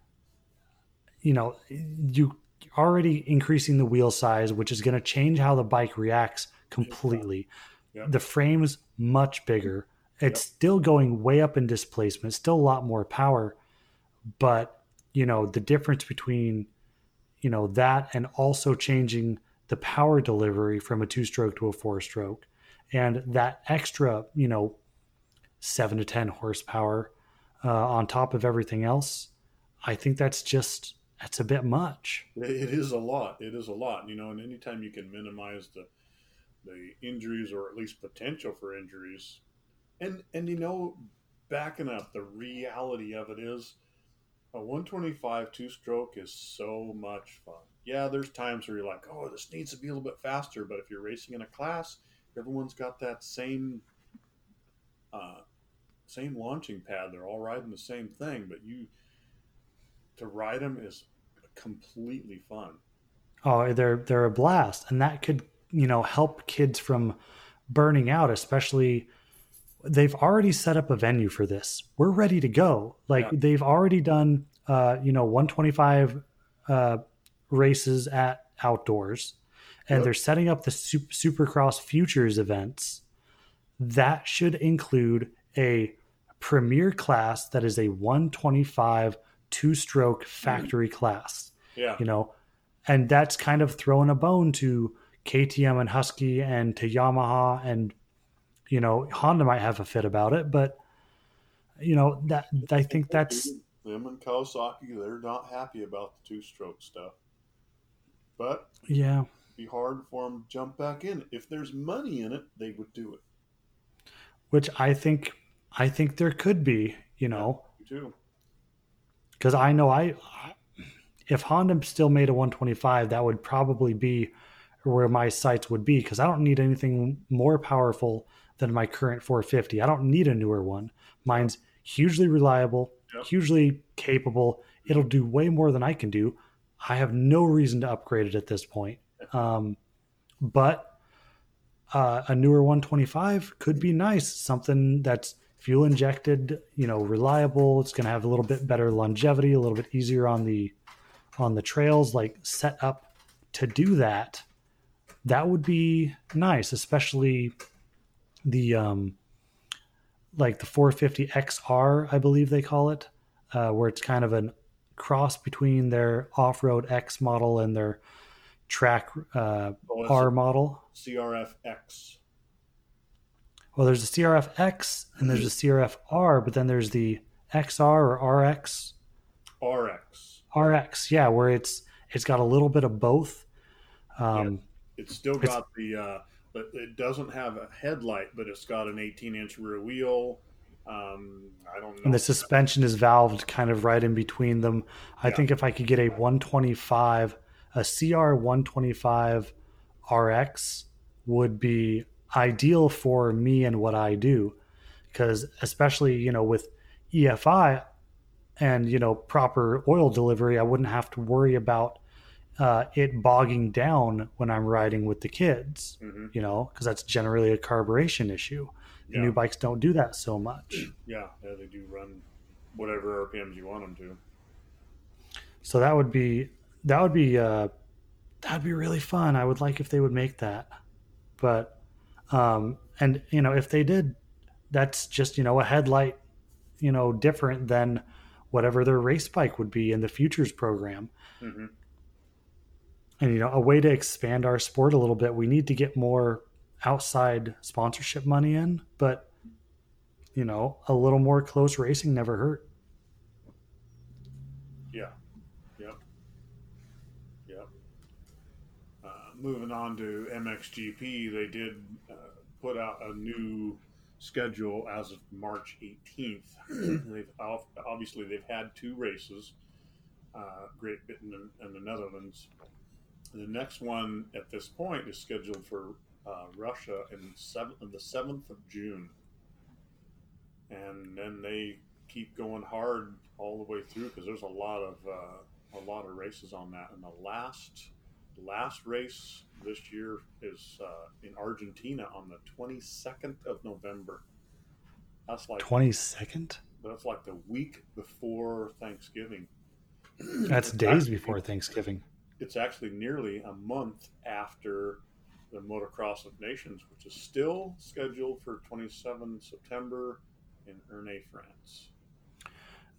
you know, you already increasing the wheel size, which is going to change how the bike reacts completely. The frame's much bigger. It's still going way up in displacement, still a lot more power, but you know the difference between you know that and also changing the power delivery from a two stroke to a four stroke and that extra you know 7 to 10 horsepower uh, on top of everything else i think that's just that's a bit much It is a lot. It is a lot, you know. And anytime you can minimize the the injuries or at least potential for injuries, and and you know, backing up, the reality of it is, a 125 two stroke is so much fun. Yeah, there's times where you're like, oh, this needs to be a little bit faster. But if you're racing in a class, everyone's got that same uh, same launching pad. They're all riding the same thing, but you to ride them is completely fun. oh they're they're a blast and that could you know help kids from burning out especially they've already set up a venue for this we're ready to go like Yeah. they've already done uh you know 125 uh races at outdoors and Yep. they're setting up the Sup- supercross futures events that should include a premier class that is a 125 two stroke mm-hmm. factory class Yeah, you know, and that's kind of throwing a bone to KTM and Husky and to Yamaha and you know Honda might have a fit about it, but you know that I think that's them and Kawasaki. They're not happy about the two-stroke stuff, but yeah it'd be hard for them to jump back in. If there's money in it, they would do it. which I think I think there could be you know You too. Because I know I if Honda still made a 125 that would probably be where my sights would be because I don't need anything more powerful than my current 450. I don't need a newer one. Mine's hugely reliable, Yep. hugely capable. It'll do way more than I can do. I have no reason to upgrade it at this point. Um, but uh, a newer 125 could be nice. Something that's fuel injected, you know, reliable. It's going to have a little bit better longevity, a little bit easier on the on the trails, like set up to do that. That would be nice, especially the um, like the 450 XR, I believe they call it, uh, where it's kind of a cross between their off-road X model and their track uh, it's R model. CRFX. Well, there's a CRF X and there's a CRF R, but then there's the XR or RX. RX. RX, yeah, where it's it's got a little bit of both. Um, It's still It's- got the, uh, but it doesn't have a headlight, but it's got an 18 inch rear wheel. Um, I don't know. And the suspension is valved kind of right in between them. I Yeah. think if I could get a 125, a CR 125 RX would be ideal for me and what I do. Because especially, you know, with EFI and, you know, proper oil delivery, I wouldn't have to worry about uh, it bogging down when I'm riding with the kids, Mhm. you know, because that's generally a carburation issue. The Yeah. New bikes don't do that so much. Yeah, yeah, they do run whatever RPMs you want them to. So that would be that would be uh, that'd be really fun. I would like if they would make that, but um, and you know if they did, that's just you know a headlight, you know different than whatever their race bike would be in the futures program, hmm and you know a way to expand our sport a little bit. We need to get more outside sponsorship money in, but you know a little more close racing never hurt. Yeah. Yep. Yep. Uh, moving on to MXGP, they did uh, put out a new schedule as of March 18th. they've obviously they've had two races, uh, Great Britain and, the Netherlands. The next one at this point is scheduled for uh, Russia in seven, the seventh of June, and then they keep going hard all the way through because there's a lot of uh, a lot of races on that. And the last last race this year is uh, in Argentina on the 22nd of November. That's like Twenty second. that's like the week before Thanksgiving. That's It's days actually- before Thanksgiving. It's actually nearly a month after the Motocross of Nations, which is still scheduled for 27 September in Ernée, France.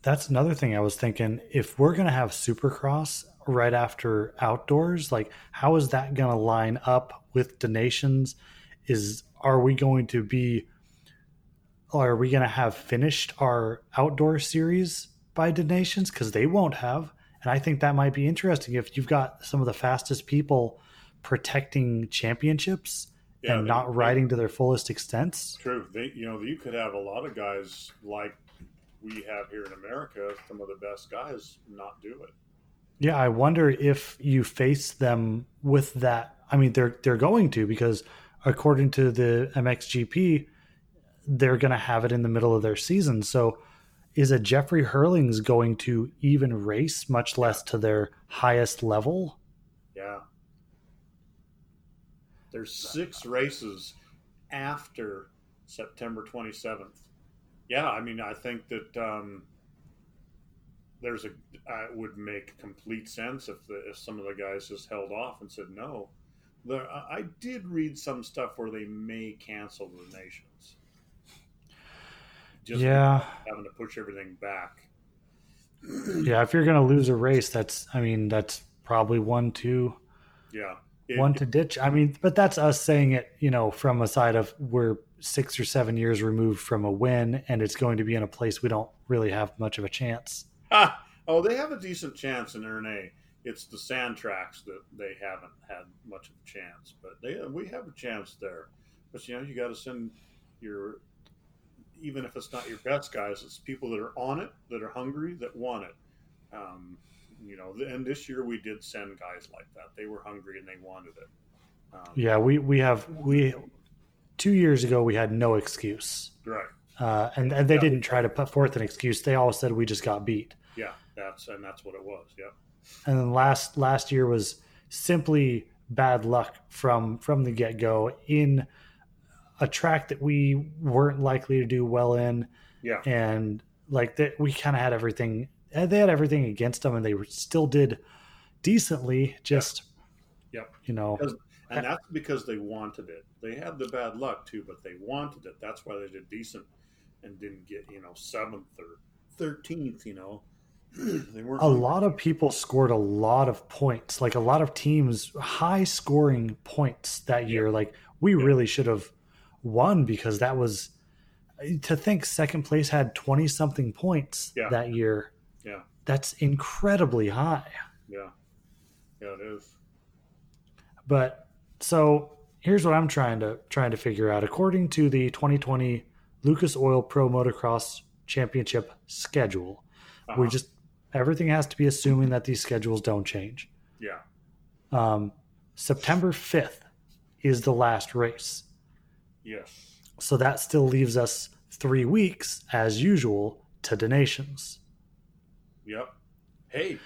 That's another thing I was thinking. If we're going to have Supercross right after outdoors, like how is that going to line up with donations? Is are we going to be are we going to have finished our outdoor series by donations because they won't have and i think that might be interesting if you've got some of the fastest people protecting championships Yeah, and they- not they- riding to their fullest extents True. They, you know, you could have a lot of guys like we have here in America, some of the best guys not do it. Yeah, I wonder if you face them with that. I mean, they're they're going to because according to the MXGP, they're going to have it in the middle of their season. So, is a Jeffrey Herlings going to even race, much less to their highest level? Yeah. There's six races after September 27th. Yeah, I mean, I think that um, there's a. Uh, it would make complete sense if the if some of the guys just held off and said no. There, I did read some stuff where they may cancel the nations. Just yeah, having to push everything back. yeah. If you're going to lose a race, that's I mean, that's probably one to Yeah. It- one to ditch. I mean, but that's us saying it, you know, from a side of we're six or seven years removed from a win, and it's going to be in a place we don't really have much of a chance. Ah, oh, they have a decent chance in Ernée. It's the sand tracks that they haven't had much of a chance, but they we have a chance there. But you know, you got to send your even if it's not your best guys, it's people that are on it, that are hungry, that want it. Um, you know, and this year we did send guys like that. They were hungry and they wanted it. Um, Yeah, we we have we two years ago we had no excuse, right. uh, and and they Yeah. didn't try to put forth an excuse. They all said we just got beat. Yeah, that's and that's what it was. Yeah. and then last last year was simply bad luck from from the get go in a track that we weren't likely to do well in, Yeah. and like that we kind of had everything. They had everything against them, and they were, still did decently. Just Yep. you know, Because- And uh, that's because they wanted it. They had the bad luck too, but they wanted it. That's why they did decent and didn't get, you know, seventh or thirteenth, you know. they weren't a lot of people scored a lot of points. Like a lot of teams, high scoring points that year. Like we really should have won because that was to think second place had 20 something points Yeah. that year. Yeah. That's incredibly high. Yeah. Yeah, it is. But so here's what I'm trying to trying to figure out. According to the 2020 Lucas Oil Pro Motocross Championship schedule, Uh-huh. we just everything has to be assuming that these schedules don't change. Yeah. Um, September 5th is the last race. Yes. So that still leaves us three weeks, as usual, to donations. Yep. Hey,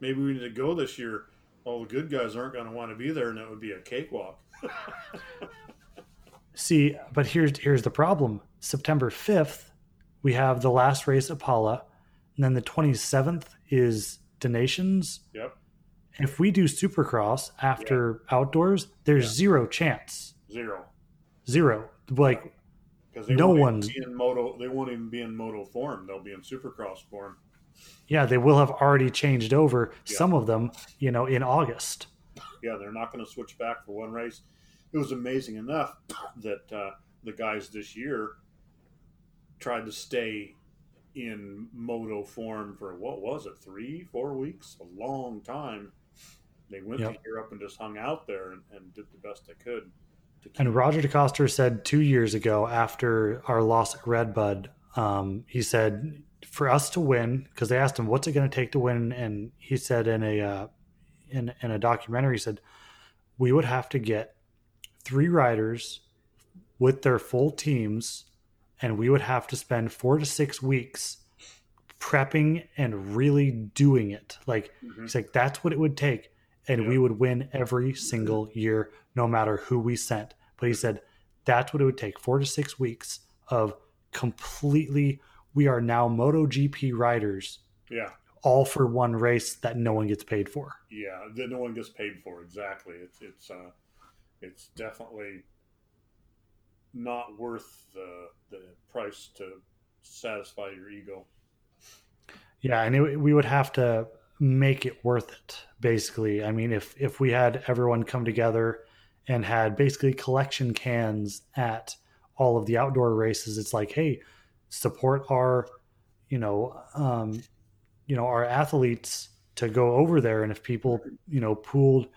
maybe we need to go this year. All the good guys aren't going to want to be there, and it would be a cakewalk. See, but here's here's the problem. September 5th, we have the last race at Pala, and then the 27th is donations. Yep. If we do Supercross after outdoors, there's zero chance. Zero. Zero. Like No one's- be in moto. They won't even be in moto form. They'll be in supercross form. Yeah, they will have already changed over Yeah. some of them, you know, in August. Yeah, they're not going to switch back for one race. It was amazing enough that uh, the guys this year tried to stay in moto form for what was it, three, four weeks, a long time. They went Yep. to Europe and just hung out there and, and did the best they could. To keep, And Roger DeCoster said two years ago after our loss at Redbud, um, he said for us to win, because they asked him what's it going to take to win, and he said in a uh, in in a documentary, he said we would have to get three riders with their full teams, and we would have to spend four to six weeks prepping and really doing it. Like Mhm. He's like, that's what it would take. And Yeah. we would win every single year, no matter who we sent. But he said, that's what it would take four to six weeks of completely, we are now MotoGP riders, yeah, all for one race that no one gets paid for. yeah, that no one gets paid for. Exactly. It's it's uh, it's definitely not worth the the price to satisfy your ego. Yeah. And it, we would have to make it worth it, basically. I mean, if, if we had everyone come together and had basically collection cans at all of the outdoor races, it's like, hey, support our, you know, um, you know, our athletes to go over there. And if people, you know, pooled,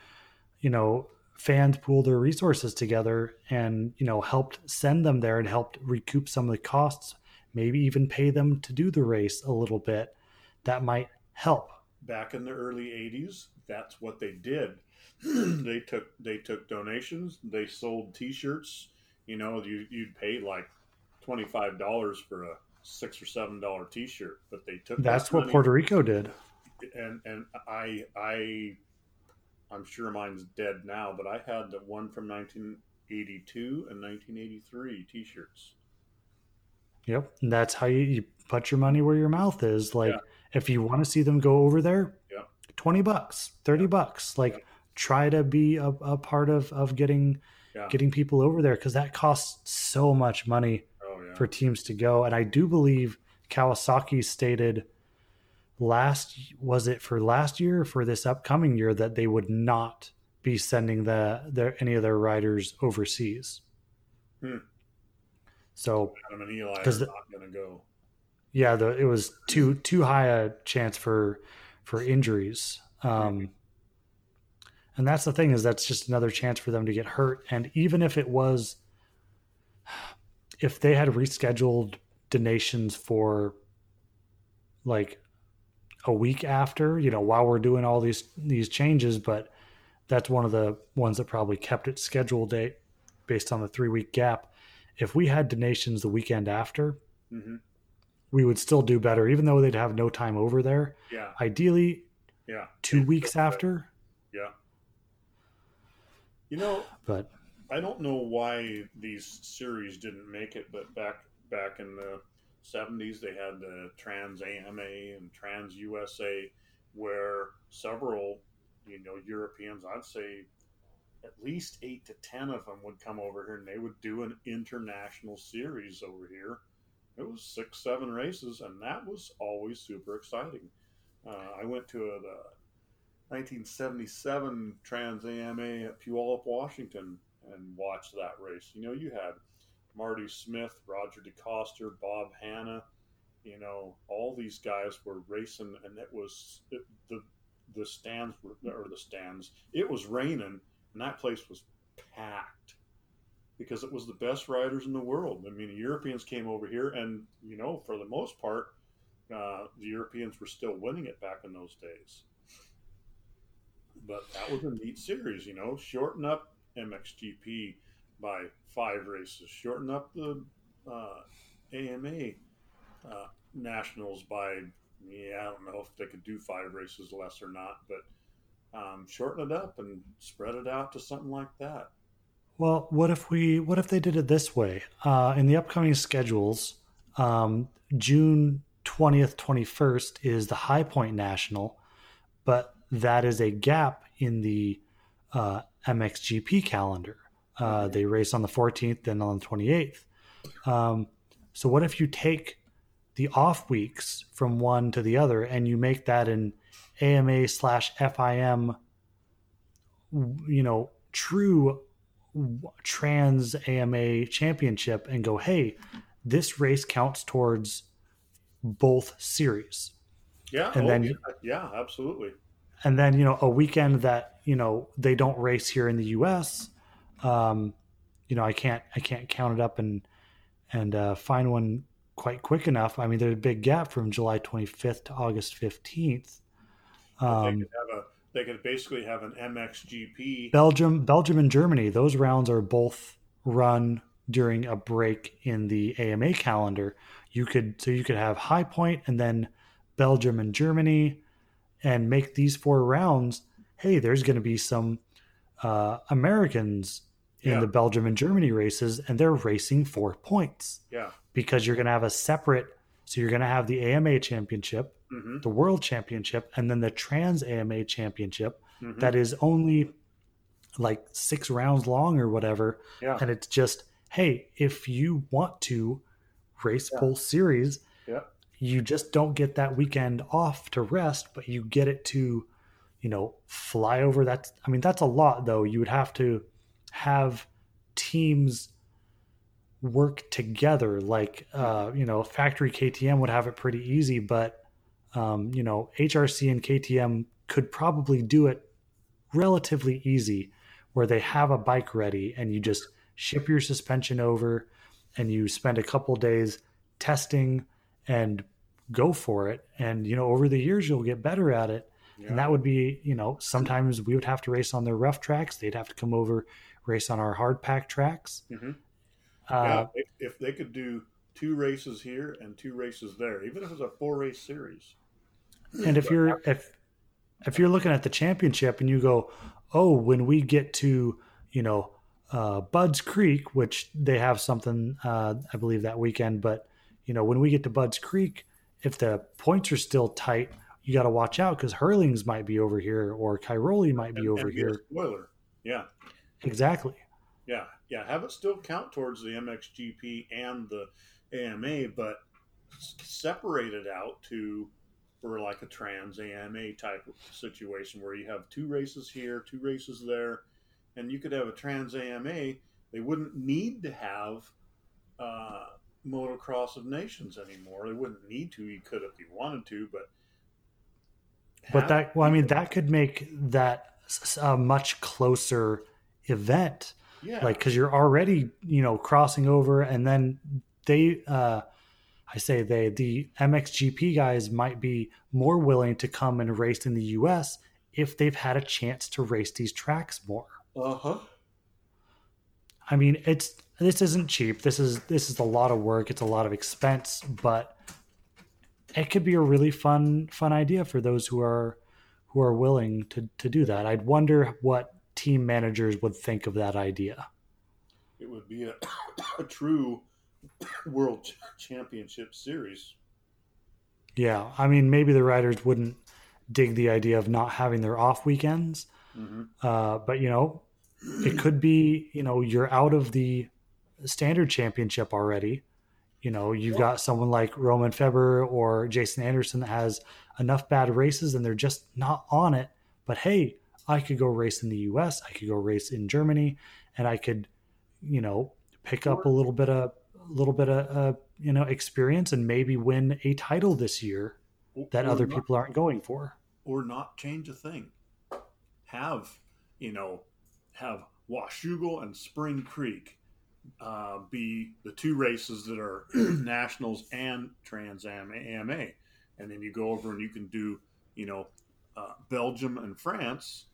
you know, fans pooled their resources together and, you know, helped send them there and helped recoup some of the costs, maybe even pay them to do the race a little bit, that might help. back in the early 80s that's what they did they took they took donations they sold t-shirts you know you, you'd pay like $25 for a six or seven dollar t-shirt but they took That's what money Puerto Rico did. and and i i i'm sure mine's dead now but i had the one from 1982 and 1983 t-shirts Yep. And that's how you, you put your money where your mouth is. Like Yeah. if you want to see them go over there, Yeah. 20 bucks, 30 bucks. Like try to be a, a part of, of getting yeah getting people over there because that costs so much money yeah for teams to go. And I do believe Kawasaki stated last was it for last year or for this upcoming year that they would not be sending the their any of their riders overseas. Hmm. So adam and eli are the- not going to go yeah, the, it was too too high a chance for for injuries. Um, and that's the thing is that's just another chance for them to get hurt. And even if it was, if they had rescheduled donations for like a week after, you know, while we're doing all these these changes, but that's one of the ones that probably kept its schedule date based on the three week gap. If we had donations the weekend after, hmm we would still do better, even though they'd have no time over there. yeah Ideally, yeah two It's weeks after, Yeah. You know, but I don't know why these series didn't make it, but back back in the '70s, they had the Trans AMA and Trans USA, where several, you know, Europeans, I'd say at least eight to ten of them would come over here and they would do an international series over here. It was six, seven races, and that was always super exciting. Uh, I went to a, the 1977 Trans AMA at Puyallup, Washington, and watch that race. You know, you had Marty Smith, Roger DeCoster, Bob Hannah. You know, all these guys were racing, and it was it, the the stands were or the stands. It was raining, and that place was packed because it was the best riders in the world. I mean, Europeans came over here, and you know, for the most part, uh, the Europeans were still winning it back in those days. But that was a neat series, you know, shorten up MXGP by five races, shorten up the uh, AMA uh, nationals by, yeah, I don't know if they could do five races less or not, but um, shorten it up and spread it out to something like that. Well, what if we? What if they did it this way? Uh, in the upcoming schedules, um, June twentieth, twenty first is the High Point National, but that is a gap in the uh, MXGP calendar. Uh, they race on the fourteenth, then on the twenty eighth. Um, so, what if you take the off weeks from one to the other, and you make that an AMA slash FIM, you know, true trans AMA championship and go, hey, this race counts towards both series. Yeah. And oh, then- yeah, yeah, absolutely. And then, you know, a weekend that, you know, they don't race here in the US, um, you know, I can't I can't count it up and and uh, find one quite quick enough. I mean, there's a big gap from July 25th to August 15th. Um, they could have a they could basically have an MXGP. Belgium, Belgium, and Germany. Those rounds are both run during a break in the AMA calendar. You could so you could have High Point and then Belgium and Germany, and make these four rounds. Hey, there's going to be some uh, Americans in Yeah. the Belgium and Germany races, and they're racing four points Yeah. because you're going to have a separate. So you're going to have the AMA championship, hmm the World Championship, and then the Trans AMA championship hmm that is only like six rounds long or whatever. yeah. And it's just, hey, if you want to race Yeah. series. You just don't get that weekend off to rest, but you get it to, you know, fly over. That's, I mean, that's a lot though. You would have to have teams work together. Like, uh, you know, factory KTM would have it pretty easy, but, um, you know, HRC and KTM could probably do it relatively easy where they have a bike ready and you just ship your suspension over and you spend a couple days testing and go for it and you know over the years you'll get better at it yeah. and that would be you know sometimes we would have to race on their rough tracks they'd have to come over race on our hard pack tracks Mhm. uh, yeah. If, if they could do two races here and two races there, even if it's a four race series. and if you're if if you're looking at the championship and you go oh when we get to you know uh, buds creek which they have something uh, i believe that weekend but you know when we get to buds creek if the points are still tight you got to watch out because herlings might be over here or Cairoli might be and- over and be here Spoiler. Yeah. exactly Yeah, yeah. Have it still count towards the MXGP and the AMA, but separate it out to for like a trans AMA type of situation where you have two races here, two races there, and you could have a trans AMA. They wouldn't need to have uh, motocross of nations anymore. They wouldn't need to. You could if you wanted to, but but that well i mean that could make that a much closer event yeah, like because you're already you know crossing over and then they uh i say they the mxgp guys might be more willing to come and race in the us if they've had a chance to race these tracks more uh huh. i mean it's this isn't cheap. This is this is a lot of work. It's a lot of expense but it could be a really fun fun idea for those who are who are willing to to do that. I'd wonder what team managers would think of that idea. It would be a, a true world championship series. Yeah, I mean, maybe the riders wouldn't dig the idea of not having their off weekends, mm-hmm. uh, but you know, it could be you know you're out of the standard championship already. You know, you've got someone like Romain Febvre or Jason Anderson that has enough bad races and they're just not on it. But hey, I could go race in the US, I could go race in Germany, and I could, you know, pick up a little bit of a little bit of uh, you know experience and maybe win a title this year that or other not, people aren't going for or not change a thing have you know have washougal and spring creek uh, be the two races that are nationals and trans am ama and then you go over and you can do you know uh, belgium and france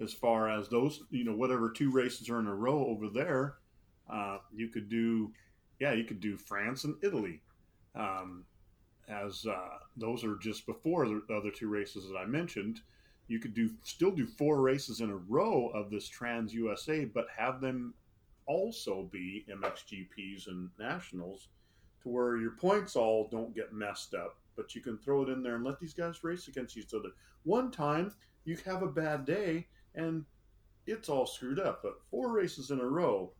as far as those you know whatever two races are in a row over there uh, you could do yeah, you could do France and Italy. Um, as uh, those are just before the other two races that I mentioned. You could do still do four races in a row of this Trans USA, but have them also be MXGPs and nationals, to where your points all don't get messed up. But you can throw it in there and let these guys race against each other. One time you have a bad day and it's all screwed up, but four races in a row,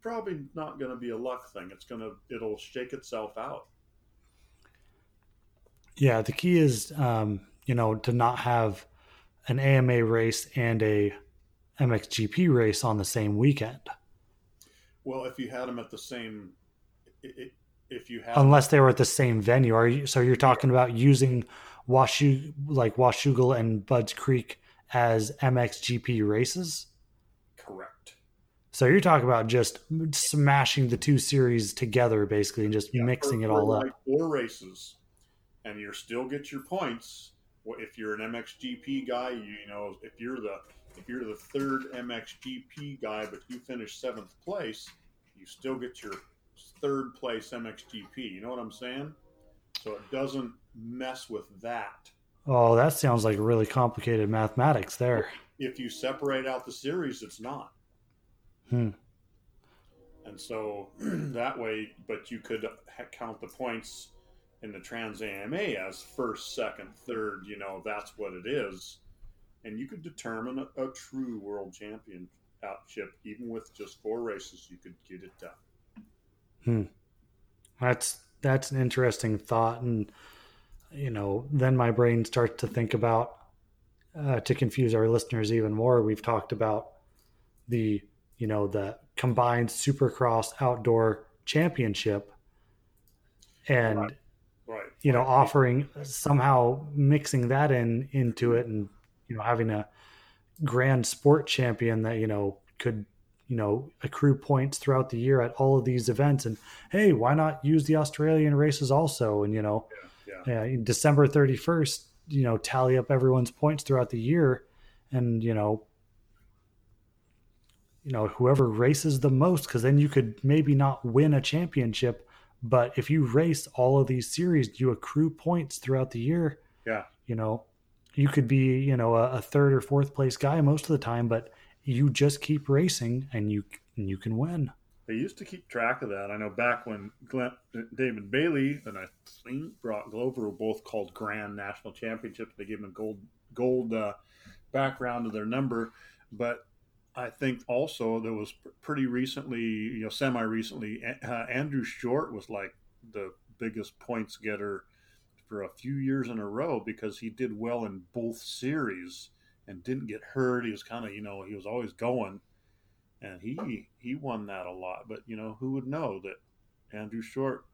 probably not going to be a luck thing. It's going to it'll shake itself out. Yeah, the key is um, you know to not have an AMA race and a MXGP race on the same weekend. Well, if you had them at the same, if you had unless they were at the same venue, are you? So you're talking about using Washu like Washougal and Budds Creek as MXGP races? Correct. So you're talking about just smashing the two series together, basically, and just yeah, mixing it all up. Like four races, and you still get your points. If you're an MXGP guy, you, know if you're the you're the third MXGP guy, but you finish seventh place, you still get your third place MXGP. You know what I'm saying? So it doesn't mess with that. Oh, that sounds like really complicated mathematics there. If you separate out the series, it's not. Hmm. And so that way, but you could count the points in the Trans AMA as first, second, third, you know, that's what it is. And you could determine a, a true world championship, even with just four races, you could get it done. Hmm. That's that's an interesting thought, and you know, then my brain starts to think about uh, to confuse our listeners even more. We've talked about the you know, the combined supercross outdoor championship and right. Right. you know offering somehow mixing that in into it and you know having a grand sport champion that you know could you know accrue points throughout the year at all of these events. And hey why not use the australian races also? And you know yeah, yeah. december 31st you know tally up everyone's points throughout the year. And you know you know whoever races the most because then you could maybe not win a championship. But if you race all of these series you accrue points throughout the year yeah. you know you could be you know a, a third or fourth place guy most of the time but you just keep racing and you and you can win. They used to keep track of that. I know back when Glenn, david bailey and i think broc glover were both called grand national championships. They gave them a gold gold uh, background to their number. But I think also there was pretty recently, you know, semi recently, uh, Andrew Short was like the biggest points getter for a few years in a row because he did well in both series and didn't get hurt. He was kind of, you know, he was always going, and he he won that a lot. But you know, who would know that Andrew Short,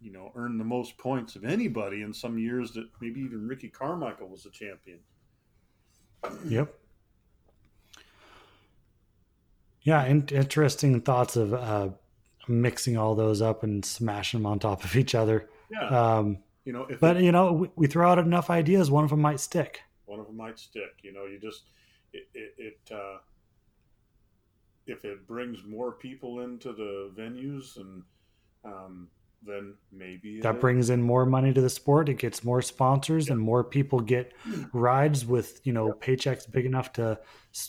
you know, earned the most points of anybody in some years that maybe even Ricky Carmichael was a champion. Yep. Yeah, in- interesting thoughts of uh, mixing all those up and smashing them on top of each other. Yeah. Um, you know, but it, you know, we, we, throw out enough ideas, one of them might stick. One of them might stick. You know, you just it, it, it uh, if it brings more people into the venues and um, then maybe that brings in more money to the sport. It gets more sponsors and more people get rides with you know paychecks big enough to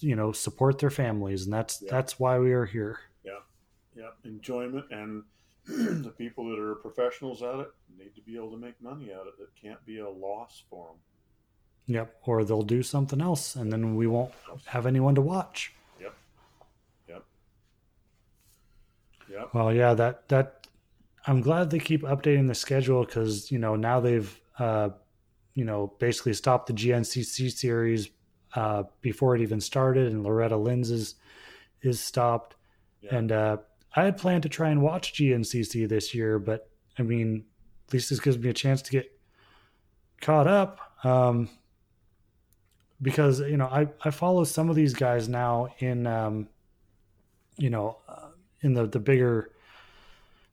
you know support their families, and that's that's why we are here. Yeah, yeah, enjoyment and the people that are professionals at it need to be able to make money at it. It can't be a loss for them. Yep, or they'll do something else, and then we won't have anyone to watch. Yep. Yep. Yep. Well, yeah, that that I'm glad they keep updating the schedule because you know now they've uh, you know basically stopped the GNCC series uh, before it even started, and Loretta Lynn's is is stopped, Yeah. and uh, I had planned to try and watch GNCC this year, but I mean, at least this gives me a chance to get caught up. Um, because you know, I I follow some of these guys now in um, you know, uh, in the the bigger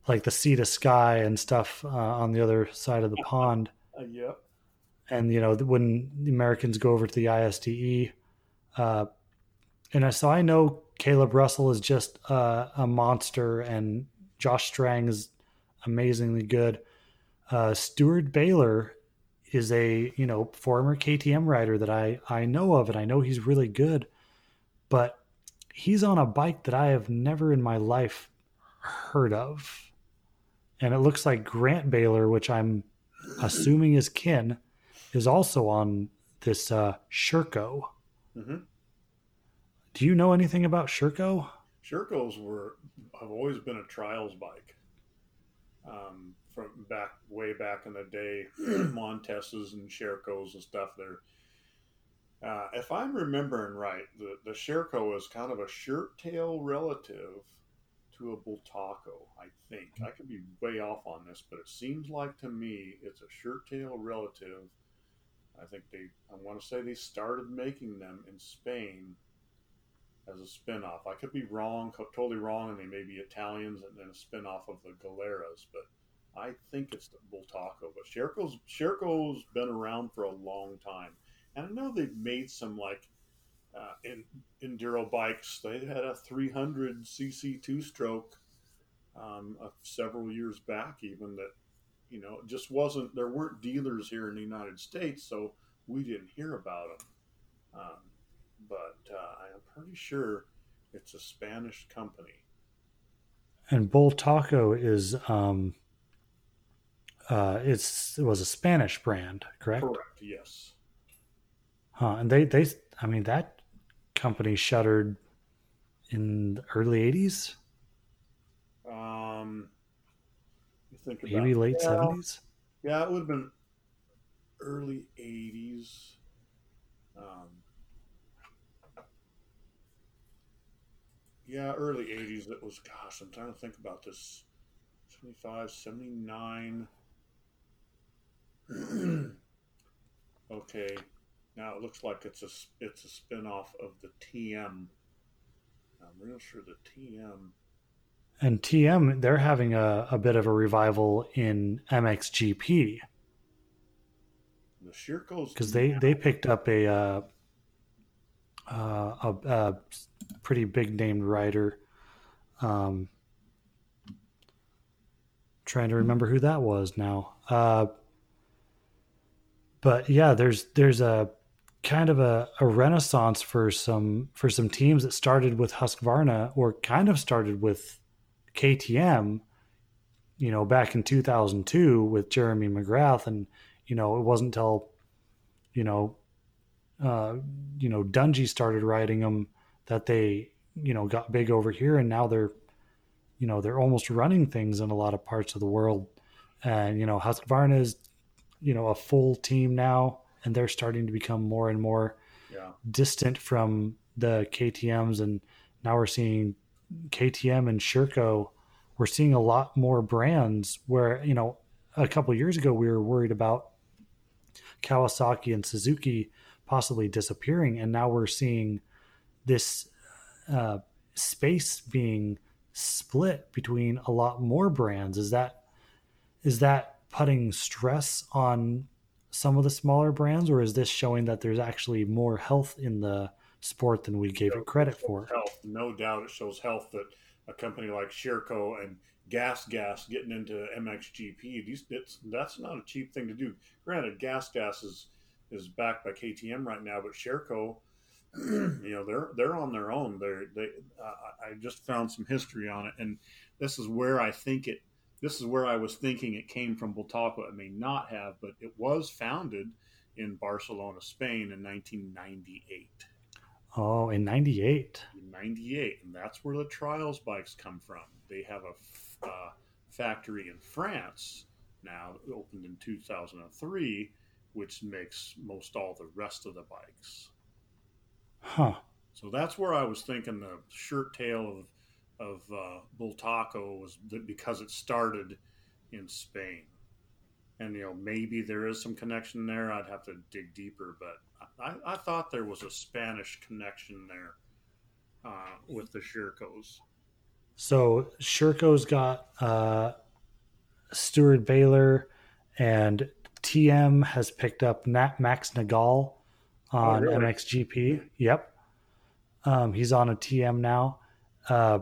like the sea to sky and stuff uh, on the other side of the pond Uh, yep. and you know when the Americans go over to the ISDE, uh, and so I know Kailub Russell is just a monster, and Josh Strang is amazingly good. Uh, Steward Baylor is a you know former KTM rider that I I know of, and I know he's really good, but he's on a bike that I have never in my life heard of, and it looks like Grant Baylor, which I'm assuming is kin, is also on this uh, Sherco. hmm Do you know anything about Sherco? Shercos were have always been a trials bike. Um, from back way back in the day, Montesas and Shercos and stuff. There, uh, if I'm remembering right, the the Sherco is kind of a shirt tail relative to a Bultaco. I think I could be way off on this, but it seems like to me it's a shirt tail relative. I think they, I want to say they started making them in Spain as a spin-off. I could be wrong, totally wrong, and they may be Italians and then a spin-off of the Galeras, but I think it's the Bultaco. But Sherco's Sherco's been around for a long time, and I know they've made some like uh, in enduro bikes. They had a 300 cc two-stroke um, uh, several years back, even that you know just wasn't. There weren't dealers here in the United States, so we didn't hear about them. Um, but uh, I'm pretty sure it's a Spanish company. And Bultaco is um, uh, it's it was a Spanish brand, correct? Correct. Yes. Huh? And they they I mean that company shuttered in the early '80s, Um, you think maybe late yeah, '70s. Yeah, it would have been early '80s. Um, yeah, early '80s. It was. Gosh, I'm trying to think about this. 75, 79. okay, now it looks like it's a it's a spin-off of the TM. I'm real sure the TM. And TM they're having a, a bit of a revival in MXGP The Sherco's because they they picked up a uh, uh, a, a pretty big named rider. Um, trying to remember who that was now. Uh, but yeah, there's there's a kind of a, a renaissance for some for some teams that started with Husqvarna or kind of started with KTM. You know, back in 2002 with Jeremy McGrath, and you know it wasn't until you know uh, you know Dungey started riding them that they you know got big over here, and now they're you know they're almost running things in a lot of parts of the world. And you know Husqvarna is you know a full team now, and they're starting to become more and more yeah. distant from the KTM's, and now we're seeing KTM and Sherco. We're seeing a lot more brands where you know a couple years ago we were worried about Kawasaki and Suzuki possibly disappearing, and now we're seeing this uh, space being split between a lot more brands. Is that is that putting stress on some of the smaller brands, or is this showing that there's actually more health in the sport than we gave it credit for? Health, no doubt, it shows health that a company like Sherco and Gas Gas getting into MXGP. These that's not a cheap thing to do. Granted, Gas Gas is is backed by KTM right now, but Sherco you know they're they're on their own. They're they. Uh, I just found some history on it, and this is where I think it. This is where I was thinking it came from Bultaco. It may not have, but it was founded in Barcelona, Spain, in 1998. Oh, in '98. In '98, and that's where the trials bikes come from. They have a uh, factory in France now, opened in 2003, which makes most all the rest of the bikes. Huh. So that's where I was thinking the shirt tail of of uh, Bultaco was because it started in Spain, and you know maybe there is some connection there. I'd have to dig deeper, but I, I thought there was a Spanish connection there uh, with the Shercos. So Sherco's got uh, Steward Baylor, and TM has picked up Nat Max Nagl on oh, really? MXGP. Yep. Um, he's on a TM now. Uh,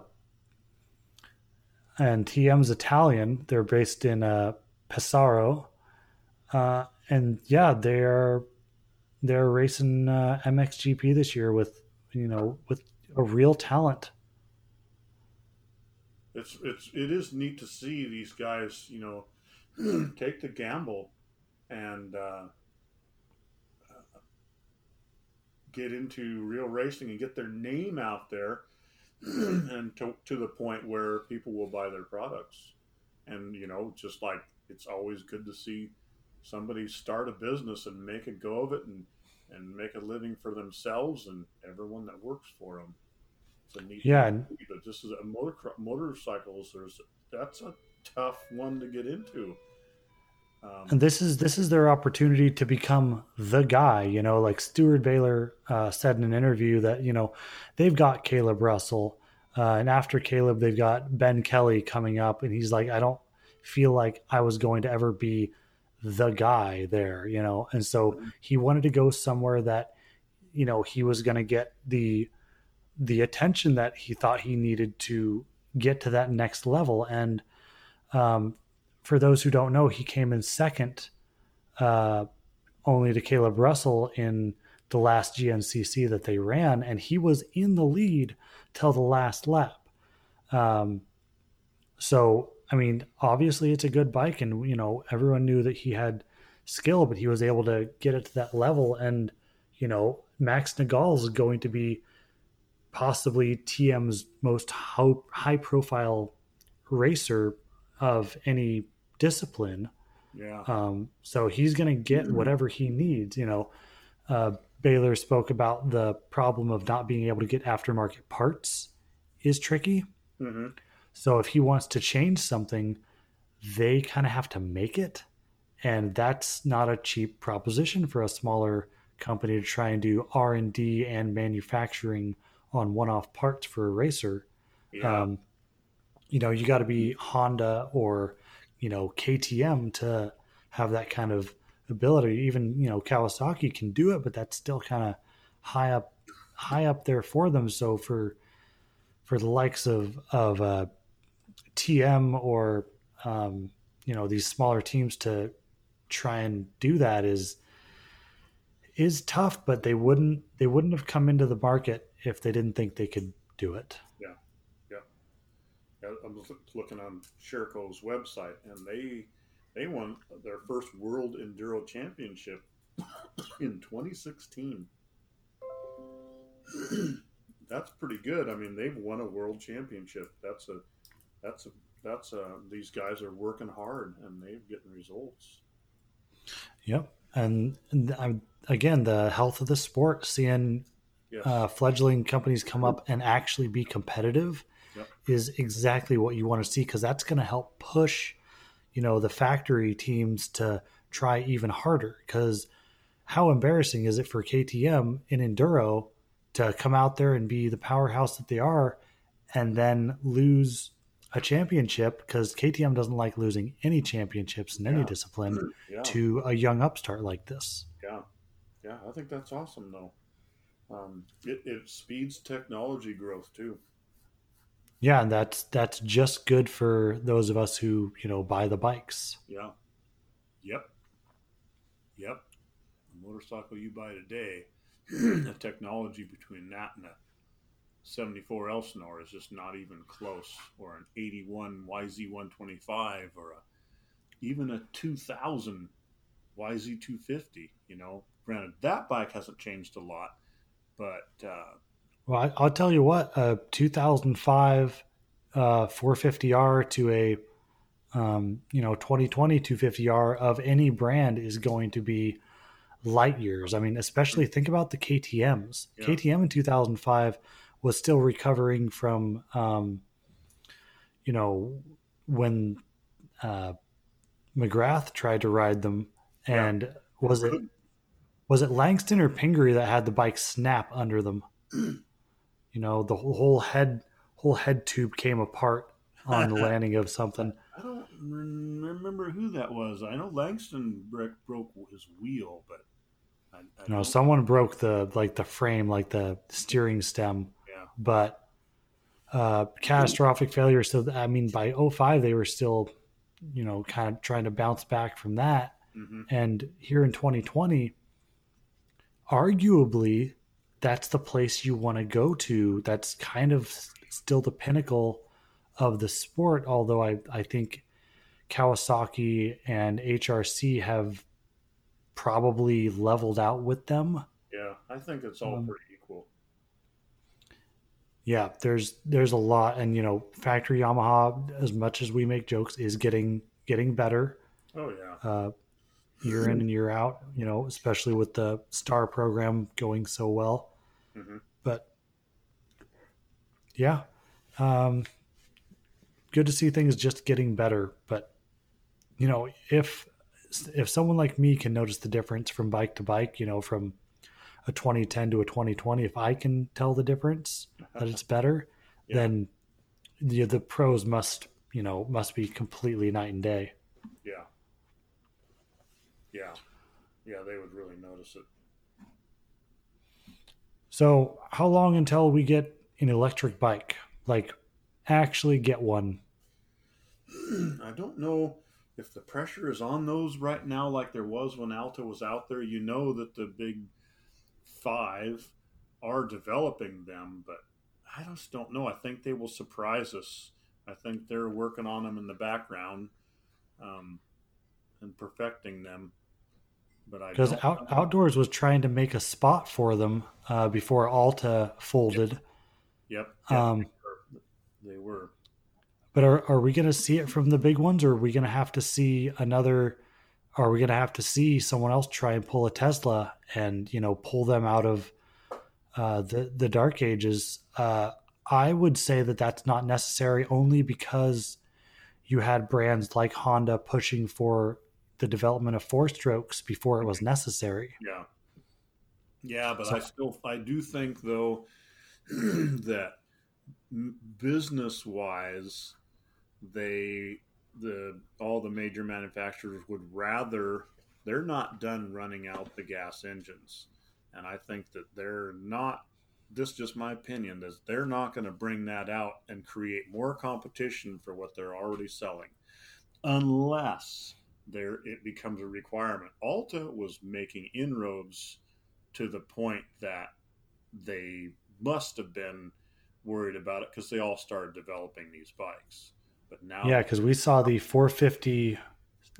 and TM's Italian. They're based in uh, Pesaro. Uh, and yeah, they're they're racing uh, MXGP this year with you know with a real talent. It's it's it is neat to see these guys you know take the gamble and uh, get into real racing and get their name out there and to, to the point where people will buy their products. And you know just like it's always good to see somebody start a business and make a go of it and and make a living for themselves and everyone that works for them it's a neat yeah but this is a motor motorcycles there's that's a tough one to get into um, and this is this is their opportunity to become the guy. You know, like Steward Baylor uh, said in an interview that you know they've got Kailub Russell, uh, and after Kailub they've got Ben Kelley coming up, and he's like, I don't feel like I was going to ever be the guy there. You know, and so he wanted to go somewhere that you know he was going to get the the attention that he thought he needed to get to that next level and um, for those who don't know, he came in second, uh, only to Kailub Russell in the last GNCC that they ran, and he was in the lead till the last lap. Um, so, I mean, obviously it's a good bike, and you know everyone knew that he had skill, but he was able to get it to that level. And you know, Max Nagl is going to be possibly TM's most high profile racer of any discipline. Yeah. Um, so he's going to get mm-hmm. whatever he needs. You know, uh, Baylor spoke about the problem of not being able to get aftermarket parts is tricky. Mm-hmm. So if he wants to change something, they kind of have to make it, and that's not a cheap proposition for a smaller company to try and do R and D and manufacturing on one-off parts for a racer. Yeah. Um, you know, you got to be Honda or you know KTM to have that kind of ability. Even you know Kawasaki can do it, but that's still kind of high up high up there for them. So for for the likes of of uh, TM or um, you know these smaller teams to try and do that is is tough, but they wouldn't they wouldn't have come into the market if they didn't think they could do it. I'm looking on Sherco's website, and they they won their first World Enduro Championship in 2016. that's pretty good. I mean, they've won a World Championship. That's a that's a that's a these guys are working hard and they're getting results. Yep, and, and again, the health of the sport, seeing yes. uh, fledgling companies come up and actually be competitive yep. is exactly what you want to see because that's going to help push, you know, the factory teams to try even harder. Because how embarrassing is it for KTM in enduro to come out there and be the powerhouse that they are, and then lose a championship because KTM doesn't like losing any championships in yeah. any discipline yeah. to a young upstart like this. Yeah, yeah, I think that's awesome though. Um, it, it speeds technology growth too. Yeah, and that's that's just good for those of us who you know buy the bikes. Yeah. Yep. Yep. The motorcycle you buy today the technology between that and a 74 Elsinore is just not even close, or an 81 YZ125, or a, even a 2000 YZ250. You know, granted, that bike hasn't changed a lot, but. Uh, well, I, will tell you what, a 2005 uh, 450R to a um, you know 2020 250R of any brand is going to be light years. I mean, especially think about the KTM's. Yeah. KTM in 2005 was still recovering from, um, you know, when uh, McGrath tried to ride them, and yeah. was it was it Langston or Pingree that had the bike snap under them? you know, the whole head whole head tube came apart on the landing of something. I don't remember who that was. I know Langston broke his wheel, but I, I no, someone broke the like the frame, like the steering stem. Yeah. But uh, catastrophic failure. So I mean, by 05, they were still, you know, kind of trying to bounce back from that. Mm-hmm. And here in 2020, arguably, that's the place you want to go to. That's kind of still the pinnacle of the sport. Although I, I think Kawasaki and HRC have probably leveled out with them. Yeah, I think it's all um, pretty equal. Yeah, there's there's a lot, and you know, factory Yamaha, as much as we make jokes, is getting getting better. Oh yeah. Uh, year in and year out, you know, especially with the star program going so well. Mm-hmm. But yeah, um, good to see things just getting better. But you know, if if someone like me can notice the difference from bike to bike, you know, from a 2010 to a 2020, if I can tell the difference that it's better, yeah. then the the pros must you know must be completely night and day. Yeah. Yeah. They would really notice it. So, how long until we get an electric bike? Like, actually get one? I don't know if the pressure is on those right now, like there was when Alta was out there. You know that the big five are developing them, but I just don't know. I think they will surprise us. I think they're working on them in the background um, and perfecting them because out, outdoors was trying to make a spot for them uh, before Alta folded. Yep. yep. Um, they were. But are are we going to see it from the big ones, or are we going to have to see another? Are we going to have to see someone else try and pull a Tesla and you know pull them out of uh, the the dark ages? Uh, I would say that that's not necessary, only because you had brands like Honda pushing for the development of four strokes before it was necessary. Yeah. Yeah, but so, I still I do think though that business wise they the all the major manufacturers would rather they're not done running out the gas engines and i think that they're not this is just my opinion is they're not going to bring that out and create more competition for what they're already selling unless there it becomes a requirement. Alta was making inroads to the point that they must have been worried about it because they all started developing these bikes. But now, yeah, because we saw the 450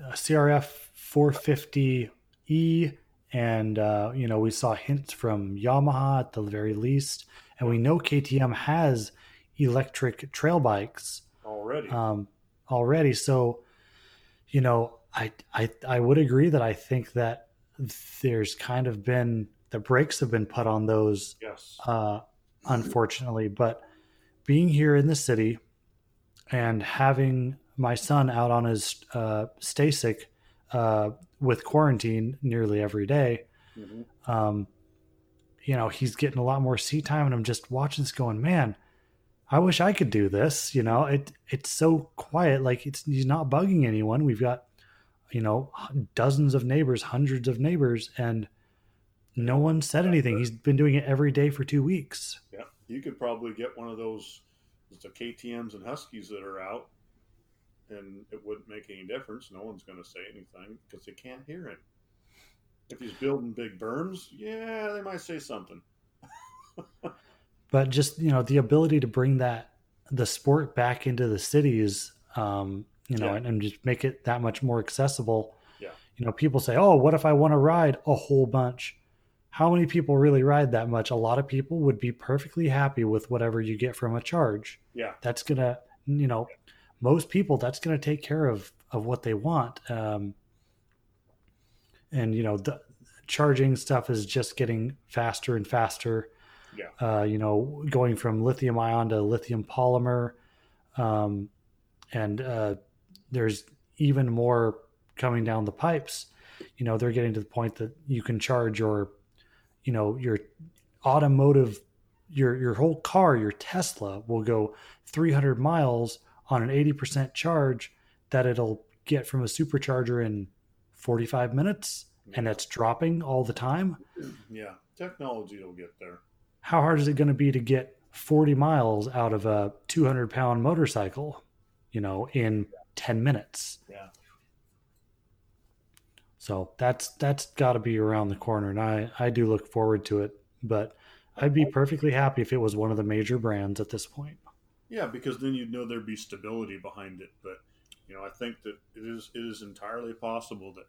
uh, CRF 450e, and uh, you know we saw hints from Yamaha at the very least, and we know KTM has electric trail bikes already. Um, already, so you know I, I I would agree that I think that there's kind of been the brakes have been put on those. Yes. Uh, unfortunately, but being here in the city and having my son out on his uh, StaCyc uh, with quarantine nearly every day, mm-hmm. um, you know, he's getting a lot more seat time, and I'm just watching this, going, man. I wish I could do this. You know, it it's so quiet. Like it's he's not bugging anyone. We've got you know, dozens of neighbors, hundreds of neighbors, and no one said anything. He's been doing it every day for two weeks. Yeah, you could probably get one of those the KTM's and Huskies that are out, and it wouldn't make any difference. No one's going to say anything because they can't hear it. If he's building big berms, yeah, they might say something. but just you know the ability to bring that the sport back into the cities, um, you know, Yeah. and, and just make it that much more accessible. Yeah. You know, people say, "Oh, what if I want to ride a whole bunch?" How many people really ride that much? A lot of people would be perfectly happy with whatever you get from a charge. Yeah, That's gonna, you know, most people that's gonna take care of of what they want. Um, and you know, the charging stuff is just getting faster and faster yeah, uh, you know, going from lithium ion to lithium polymer. Um, and uh, there's even more coming down the pipes. You know, they're getting to the point that you can charge your, you know, your automotive, your your whole car, your Tesla will go 300 miles on an 80% charge that it'll get from a supercharger in 45 minutes, and that's dropping all the time yeah. Technology will get there. how hard is it going to be to get 40 miles out of a 200 pound motorcycle you know in 10 minutes Yeah, so that's that's got to be around the corner and i i do look forward to it but i'd be perfectly happy if it was one of the major brands at this point yeah, because then you'd know there'd be stability behind it. But you know, I think that it is it is entirely possible that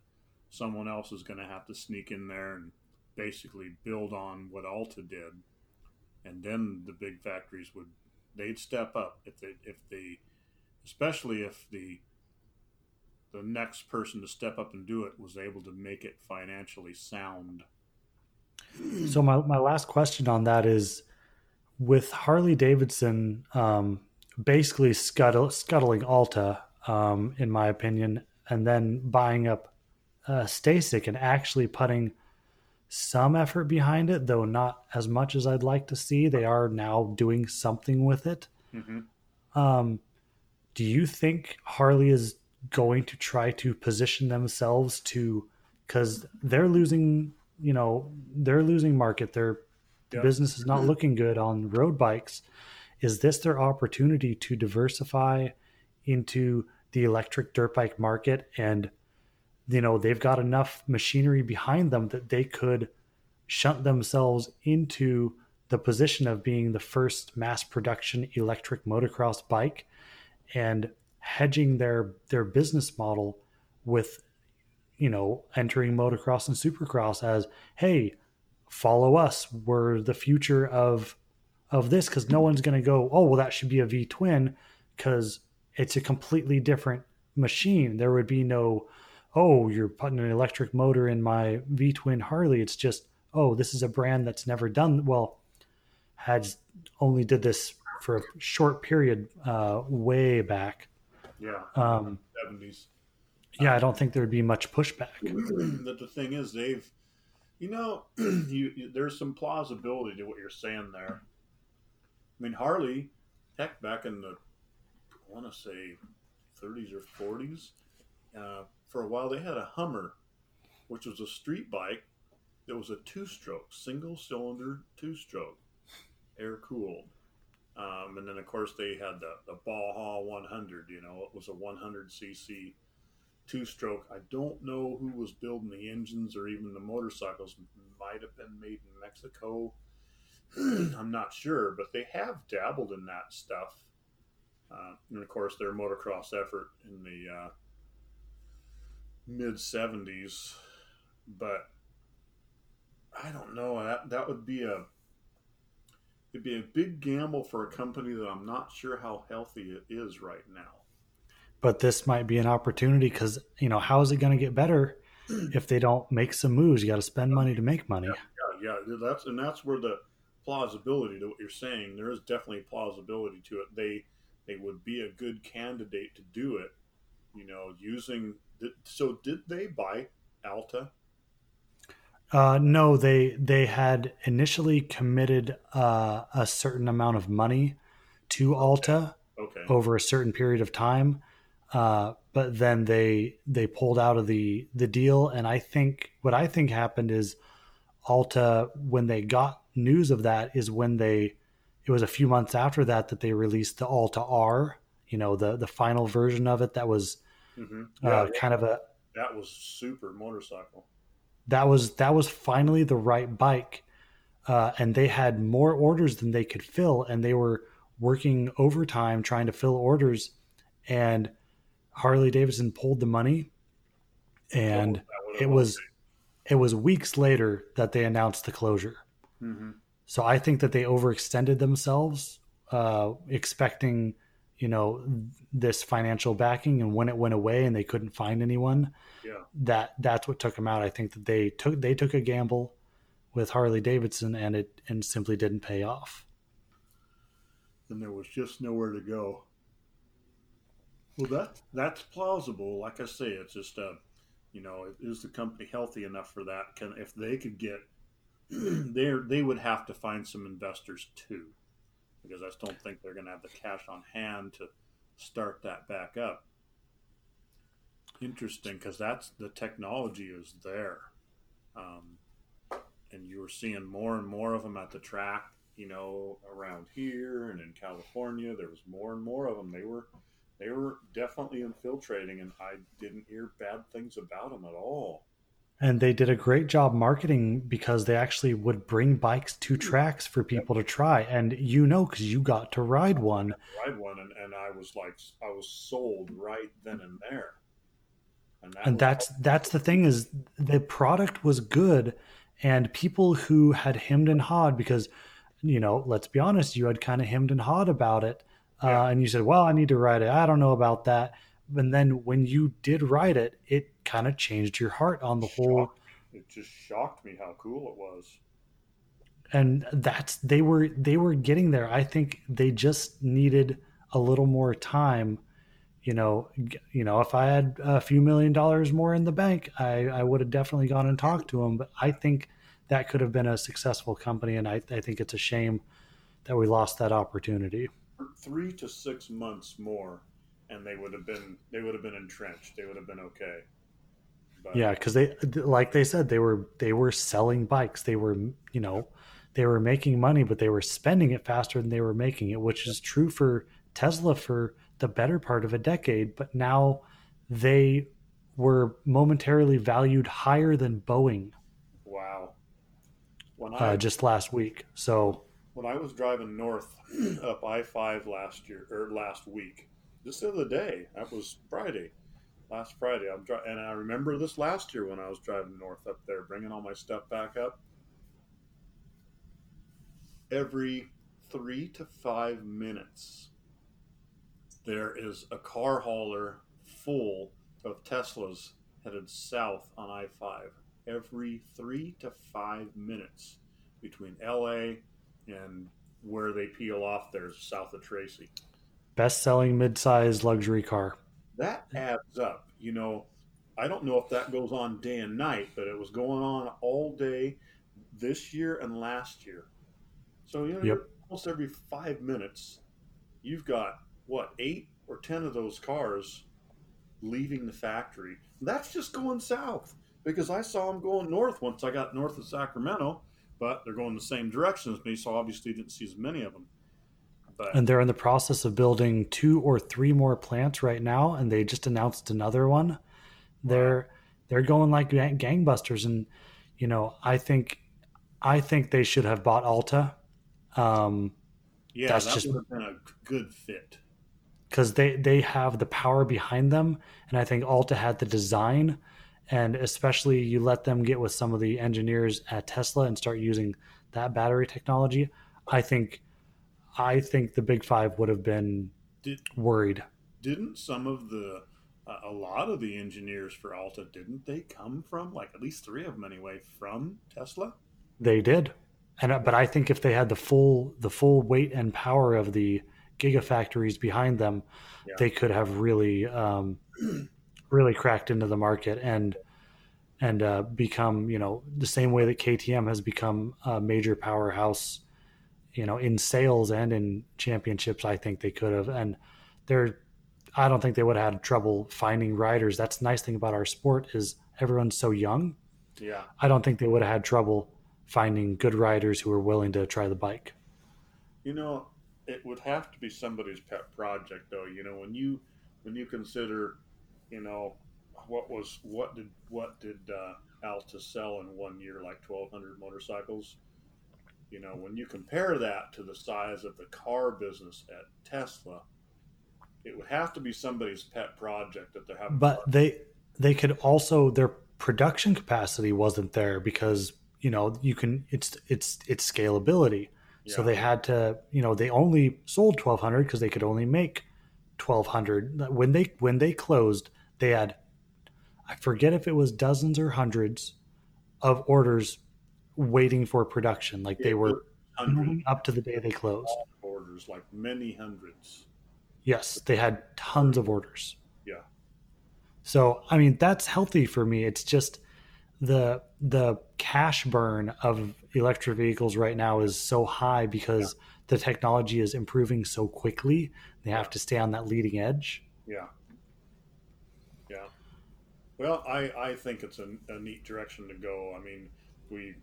someone else is going to have to sneak in there and basically build on what Alta did, and then the big factories would they'd step up if they if they especially if the the next person to step up and do it was able to make it financially sound. so my, my last question on that is with harley davidson um, basically scuttle, scuttling alta um, in my opinion and then buying up uh, StaCyc and actually putting some effort behind it, though not as much as I'd like to see. They are now doing something with it. Mm-hmm. Um, do you think Harley is going to try to position themselves to because they're losing, you know, they're losing market. Their Yeah. business is not mm-hmm. looking good on road bikes. Is this their opportunity to diversify into the electric dirt bike market and you know they've got enough machinery behind them that they could shunt themselves into the position of being the first mass production electric motocross bike and hedging their their business model with you know entering motocross and supercross as hey follow us. We're the future of of this because no one's going to go oh well that should be a v twin because it's a completely different machine. There would be no oh you're putting an electric motor in my v twin harley. It's just oh this is a brand that's never done well has only did this for a short period uh, way back. Yeah, um, seventies. yeah i don't think there would be much pushback. That the thing is they've you know you, you there's some plausibility to what you're saying there. I mean harley heck back in the i want to say 30s or 40s uh, for a while they had a hummer which was a street bike that was a two-stroke single cylinder two-stroke air cooled um, and then of course they had the, the Baja 100 you know it was a 100 cc two stroke. I don't know who was building the engines or even the motorcycles. Might have been made in Mexico. I'm not sure, but they have dabbled in that stuff. Uh, and of course, their motocross effort in the uh, mid 70s. But I don't know. That that would be a it'd be a big gamble for a company that I'm not sure how healthy it is right now. but this might be an opportunity because you know how is it going to get better if they don't make some moves you got to spend money to make money Yeah, yeah, that's and that's where the plausibility to what you're saying. There is definitely plausibility to it. They they would be a good candidate to do it. You know, using the, so did they buy Alta? Uh, no they they had initially committed uh, a certain amount of money to alta Okay, over a certain period of time. Uh, but then they they pulled out of the the deal. And i think what i think happened is alta when they got news of that is when they it was a few months after that that they released the alta r you know the the final version of it that was hmm uh, kind of a that was super motorcycle. That was that was finally the right bike, uh, and they had more orders than they could fill, and they were working overtime trying to fill orders, and Harley Davidson pulled the money, and Oh, it was it was weeks later that they announced the closure. hmm So I think that they overextended themselves, uh, expecting, you know, this financial backing, and when it went away and they couldn't find anyone, Yeah. that that's what took them out. I think that they took they took a gamble with Harley Davidson, and it and simply didn't pay off. and there was just nowhere to go. Well, that that's plausible. Like I say, it's just uh, you know, is the company healthy enough for that? Can if they could get they they would have to find some investors too, because I don't think they're going to have the cash on hand to start that back up. Interesting, because that's the technology is there, um, and you were seeing more and more of them at the track you know, around here and in California, there was more and more of them. They were, they were definitely infiltrating, and I didn't hear bad things about them at all. And they did a great job marketing because they actually would bring bikes to tracks for people to try. And you know, because you got to ride one. Ride one, and, and I was like, I was sold right then and there. And, that and that's that's the thing is the product was good and people who had hemmed and hawed because you know let's be honest you had kind of hemmed and hawed about it Yeah. uh, and you said well i need to write it i don't know about that and then when you did write it it kind of changed your heart on the whole It just shocked me how cool it was. and that's they were they were getting there i think they just needed a little more time you know you know if i had a few million dollars more in the bank i i would have definitely gone and talked to them but i think that could have been a successful company and i, I think it's a shame that we lost that opportunity Three to six months more, and they would have been they would have been entrenched. They would have been okay. But, yeah because they like they said they were they were selling bikes. They were you know they were making money but they were spending it faster than they were making it which is true for tesla for the better part of a decade but now they were momentarily valued higher than boeing Wow. When I uh, just last week. So when I was driving north up I five last year or last week, just the other day, that was Friday, last Friday. I'm dri- and I remember this last year when I was driving north up there, bringing all my stuff back up. Every three to five minutes, there is a car hauler full of Teslas headed south on I five. Every three to five minutes between LA and where they peel off there's south of Tracy. best selling mid-sized luxury car That adds up. You know, I don't know if that goes on day and night, but it was going on all day this year and last year. So, you know, Yep. almost every five minutes, you've got what, eight or 10 of those cars leaving the factory. That's just going south because I saw them going north once I got north of Sacramento, but they're going the same direction as me, so obviously didn't see as many of them. But and they're in the process of building two or three more plants right now and they just announced another one. They're they're going like gangbusters and you know i think i think they should have bought alta. Um yeah, that's that just- would have been a good fit. because they they have the power behind them and i think alta had the design and especially you let them get with some of the engineers at tesla and start using that battery technology i think i think the big five would have been Did worried didn't some of the uh, a lot of the engineers for Alta didn't they come from like at least three of them anyway from Tesla? They did, and but I think if they had the full the full weight and power of the gigafactories behind them, Yeah. they could have really um, really cracked into the market and and uh, become you know the same way that KTM has become a major powerhouse, you know, in sales and in championships. I think they could have, and they're. I don't think they would have had trouble finding riders. That's the nice thing about our sport is everyone's so young. Yeah, I don't think they would have had trouble finding good riders who were willing to try the bike. you know, it would have to be somebody's pet project though. You know, when you when you consider, you know, what was what did what did uh, Alta sell in one year? Like twelve hundred motorcycles. You know, when you compare that to the size of the car business at Tesla, it would have to be somebody's pet project that they're having. But they they could also their production capacity wasn't there because you know you can it's it's it's scalability. Yeah. So they had to you know they only sold twelve hundred because they could only make twelve hundred when they when they closed they had I forget if it was dozens or hundreds of orders waiting for production. Like they were up to the day they closed. Orders like many hundreds. Yes, they had tons of orders. Yeah. So I mean that's healthy for me. It's just the the cash burn of electric vehicles right now is so high because yeah. the technology is improving so quickly. They have to stay on that leading edge. Yeah. Yeah. Well, I, I think it's a, a neat direction to go. I mean, we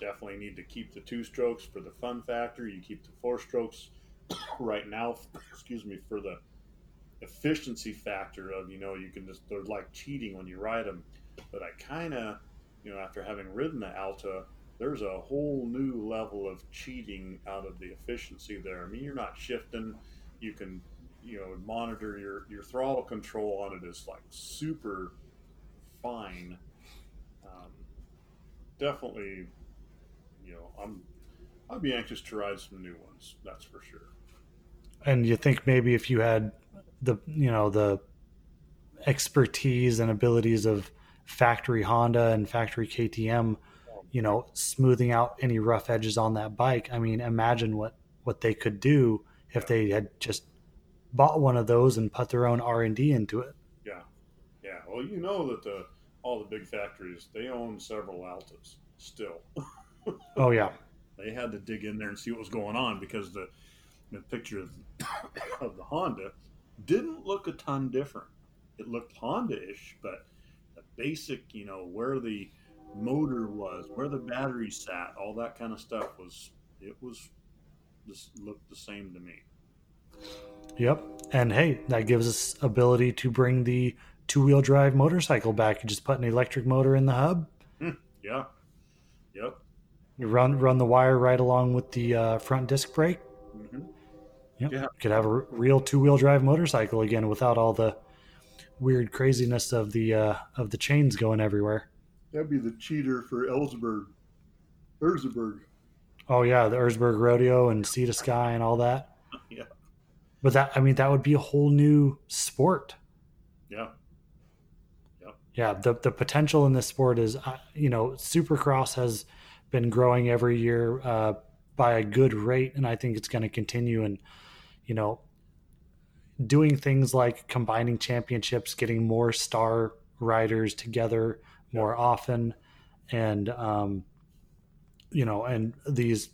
definitely need to keep the two strokes for the fun factor. You keep the four strokes right now, excuse me, for the efficiency factor of, you know, you can just, they're like cheating when you ride them. But I kind of, you know, after having ridden the Alta, there's a whole new level of cheating out of the efficiency there. I mean, you're not shifting. You can, you know, monitor your, your throttle control on it is like super fine. Um, definitely you know, I'm I'd be anxious to ride some new ones. That's for sure. And you think maybe if you had the you know the expertise and abilities of factory Honda and factory KTM, you know, smoothing out any rough edges on that bike. I mean, imagine what what they could do if yeah. they had just bought one of those and put their own R and D into it. Yeah, yeah. Well, you know that the all the big factories they own several Altas still. oh yeah, they had to dig in there and see what was going on because the the picture of, of the Honda didn't look a ton different. It looked Honda-ish, but the basic, you know, where the motor was, where the battery sat, all that kind of stuff was it was just looked the same to me. Yep. And hey, that gives us ability to bring the two wheel drive motorcycle back. You just put an electric motor in the hub. Hmm. yeah. Yep. You run run the wire right along with the uh, front disc brake. Mm-hmm. Yep. Yeah, could have a real two wheel drive motorcycle again without all the weird craziness of the uh, of the chains going everywhere. That'd be the cheater for Ellsberg, Erzberg. Oh yeah, the Erzberg Rodeo and Sea to Sky and all that. yeah. But that I mean that would be a whole new sport. Yeah. Yeah, the the potential in this sport is uh, you know Supercross has been growing every year uh, by a good rate, and I think it's going to continue. And you know, doing things like combining championships, getting more star riders together more often, and um, you know, and these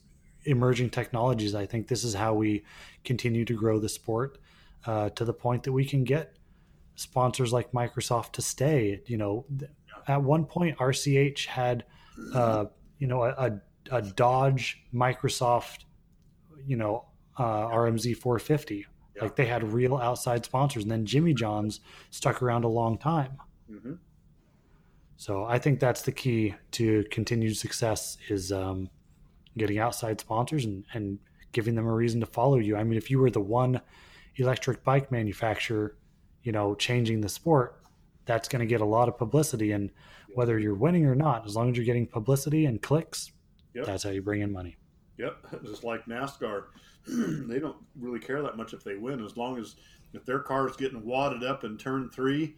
emerging technologies. I think this is how we continue to grow the sport uh, to the point that we can get sponsors like Microsoft to stay. You know, at one point, RCH had uh, you know, a, a Dodge Microsoft, you know, uh, RMZ 450. Yeah. Like they had real outside sponsors, and then Jimmy John's stuck around a long time. Mm-hmm. So I think that's the key to continued success is um, getting outside sponsors and, and giving them a reason to follow you. I mean, if you were the one electric bike manufacturer, you know, changing the sport, that's going to get a lot of publicity. And whether you're winning or not, as long as you're getting publicity and clicks, yep. that's how you bring in money. Yep, just like NASCAR, they don't really care that much if they win, as long as if their car is getting wadded up in turn three.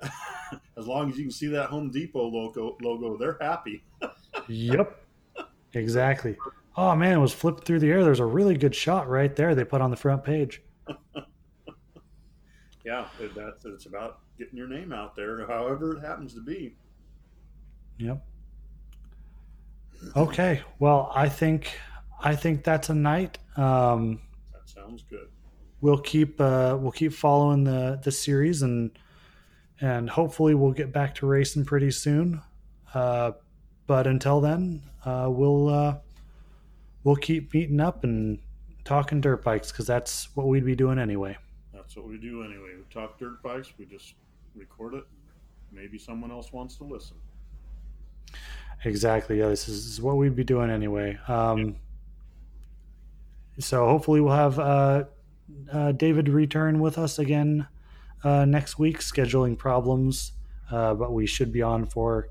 as long as you can see that Home Depot logo, logo, they're happy. yep, exactly. Oh man, it was flipped through the air. There's a really good shot right there. They put on the front page. yeah, that's it's about getting your name out there, however it happens to be. Yep. Okay. Well, I think I think that's a night. Um, that sounds good. We'll keep uh, we'll keep following the the series and and hopefully we'll get back to racing pretty soon. Uh, but until then, uh, we'll uh, we'll keep meeting up and talking dirt bikes because that's what we'd be doing anyway. That's what we do anyway. We talk dirt bikes. We just record it, maybe someone else wants to listen. Exactly. Yeah, this is, what we'd be doing anyway. Um, so hopefully we'll have uh, uh, David return with us again uh, next week. Scheduling problems, uh, but we should be on for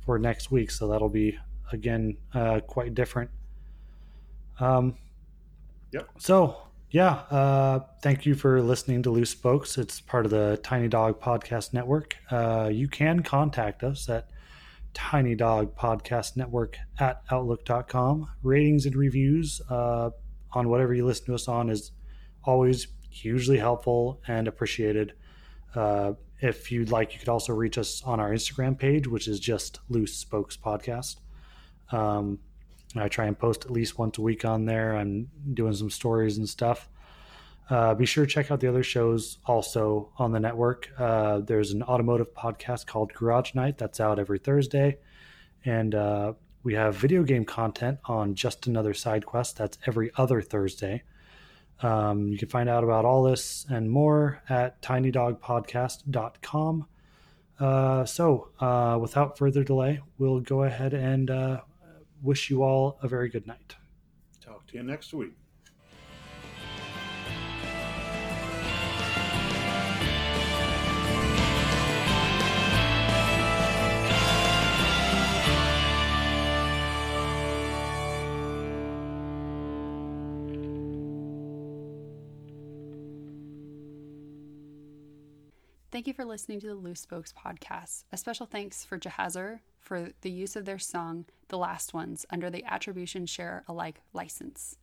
for next week. So that'll be again uh, quite different. Um, yep. So yeah, uh, thank you for listening to Loose Spokes. It's part of the Tiny Dog Podcast Network. you can contact us at Tiny Dog Podcast Network at Outlook.com. Ratings and reviews uh, on whatever you listen to us on is always hugely helpful and appreciated. Uh, if you'd like, you could also reach us on our Instagram page, which is just Loose Spokes Podcast. Um, I try and post at least once a week on there. I'm doing some stories and stuff. Uh, be sure to check out the other shows also on the network. Uh, there's an automotive podcast called Garage Night that's out every Thursday. And uh, we have video game content on Just Another Side Quest that's every other Thursday. Um, you can find out about all this and more at tinydogpodcast.com. Uh, so, uh, without further delay, we'll go ahead and uh, wish you all a very good night. Talk to you next week. Thank you for listening to the Loose Spokes podcast. A special thanks for Jahzzar for the use of their song, The Last Ones, under the Attribution Share Alike license.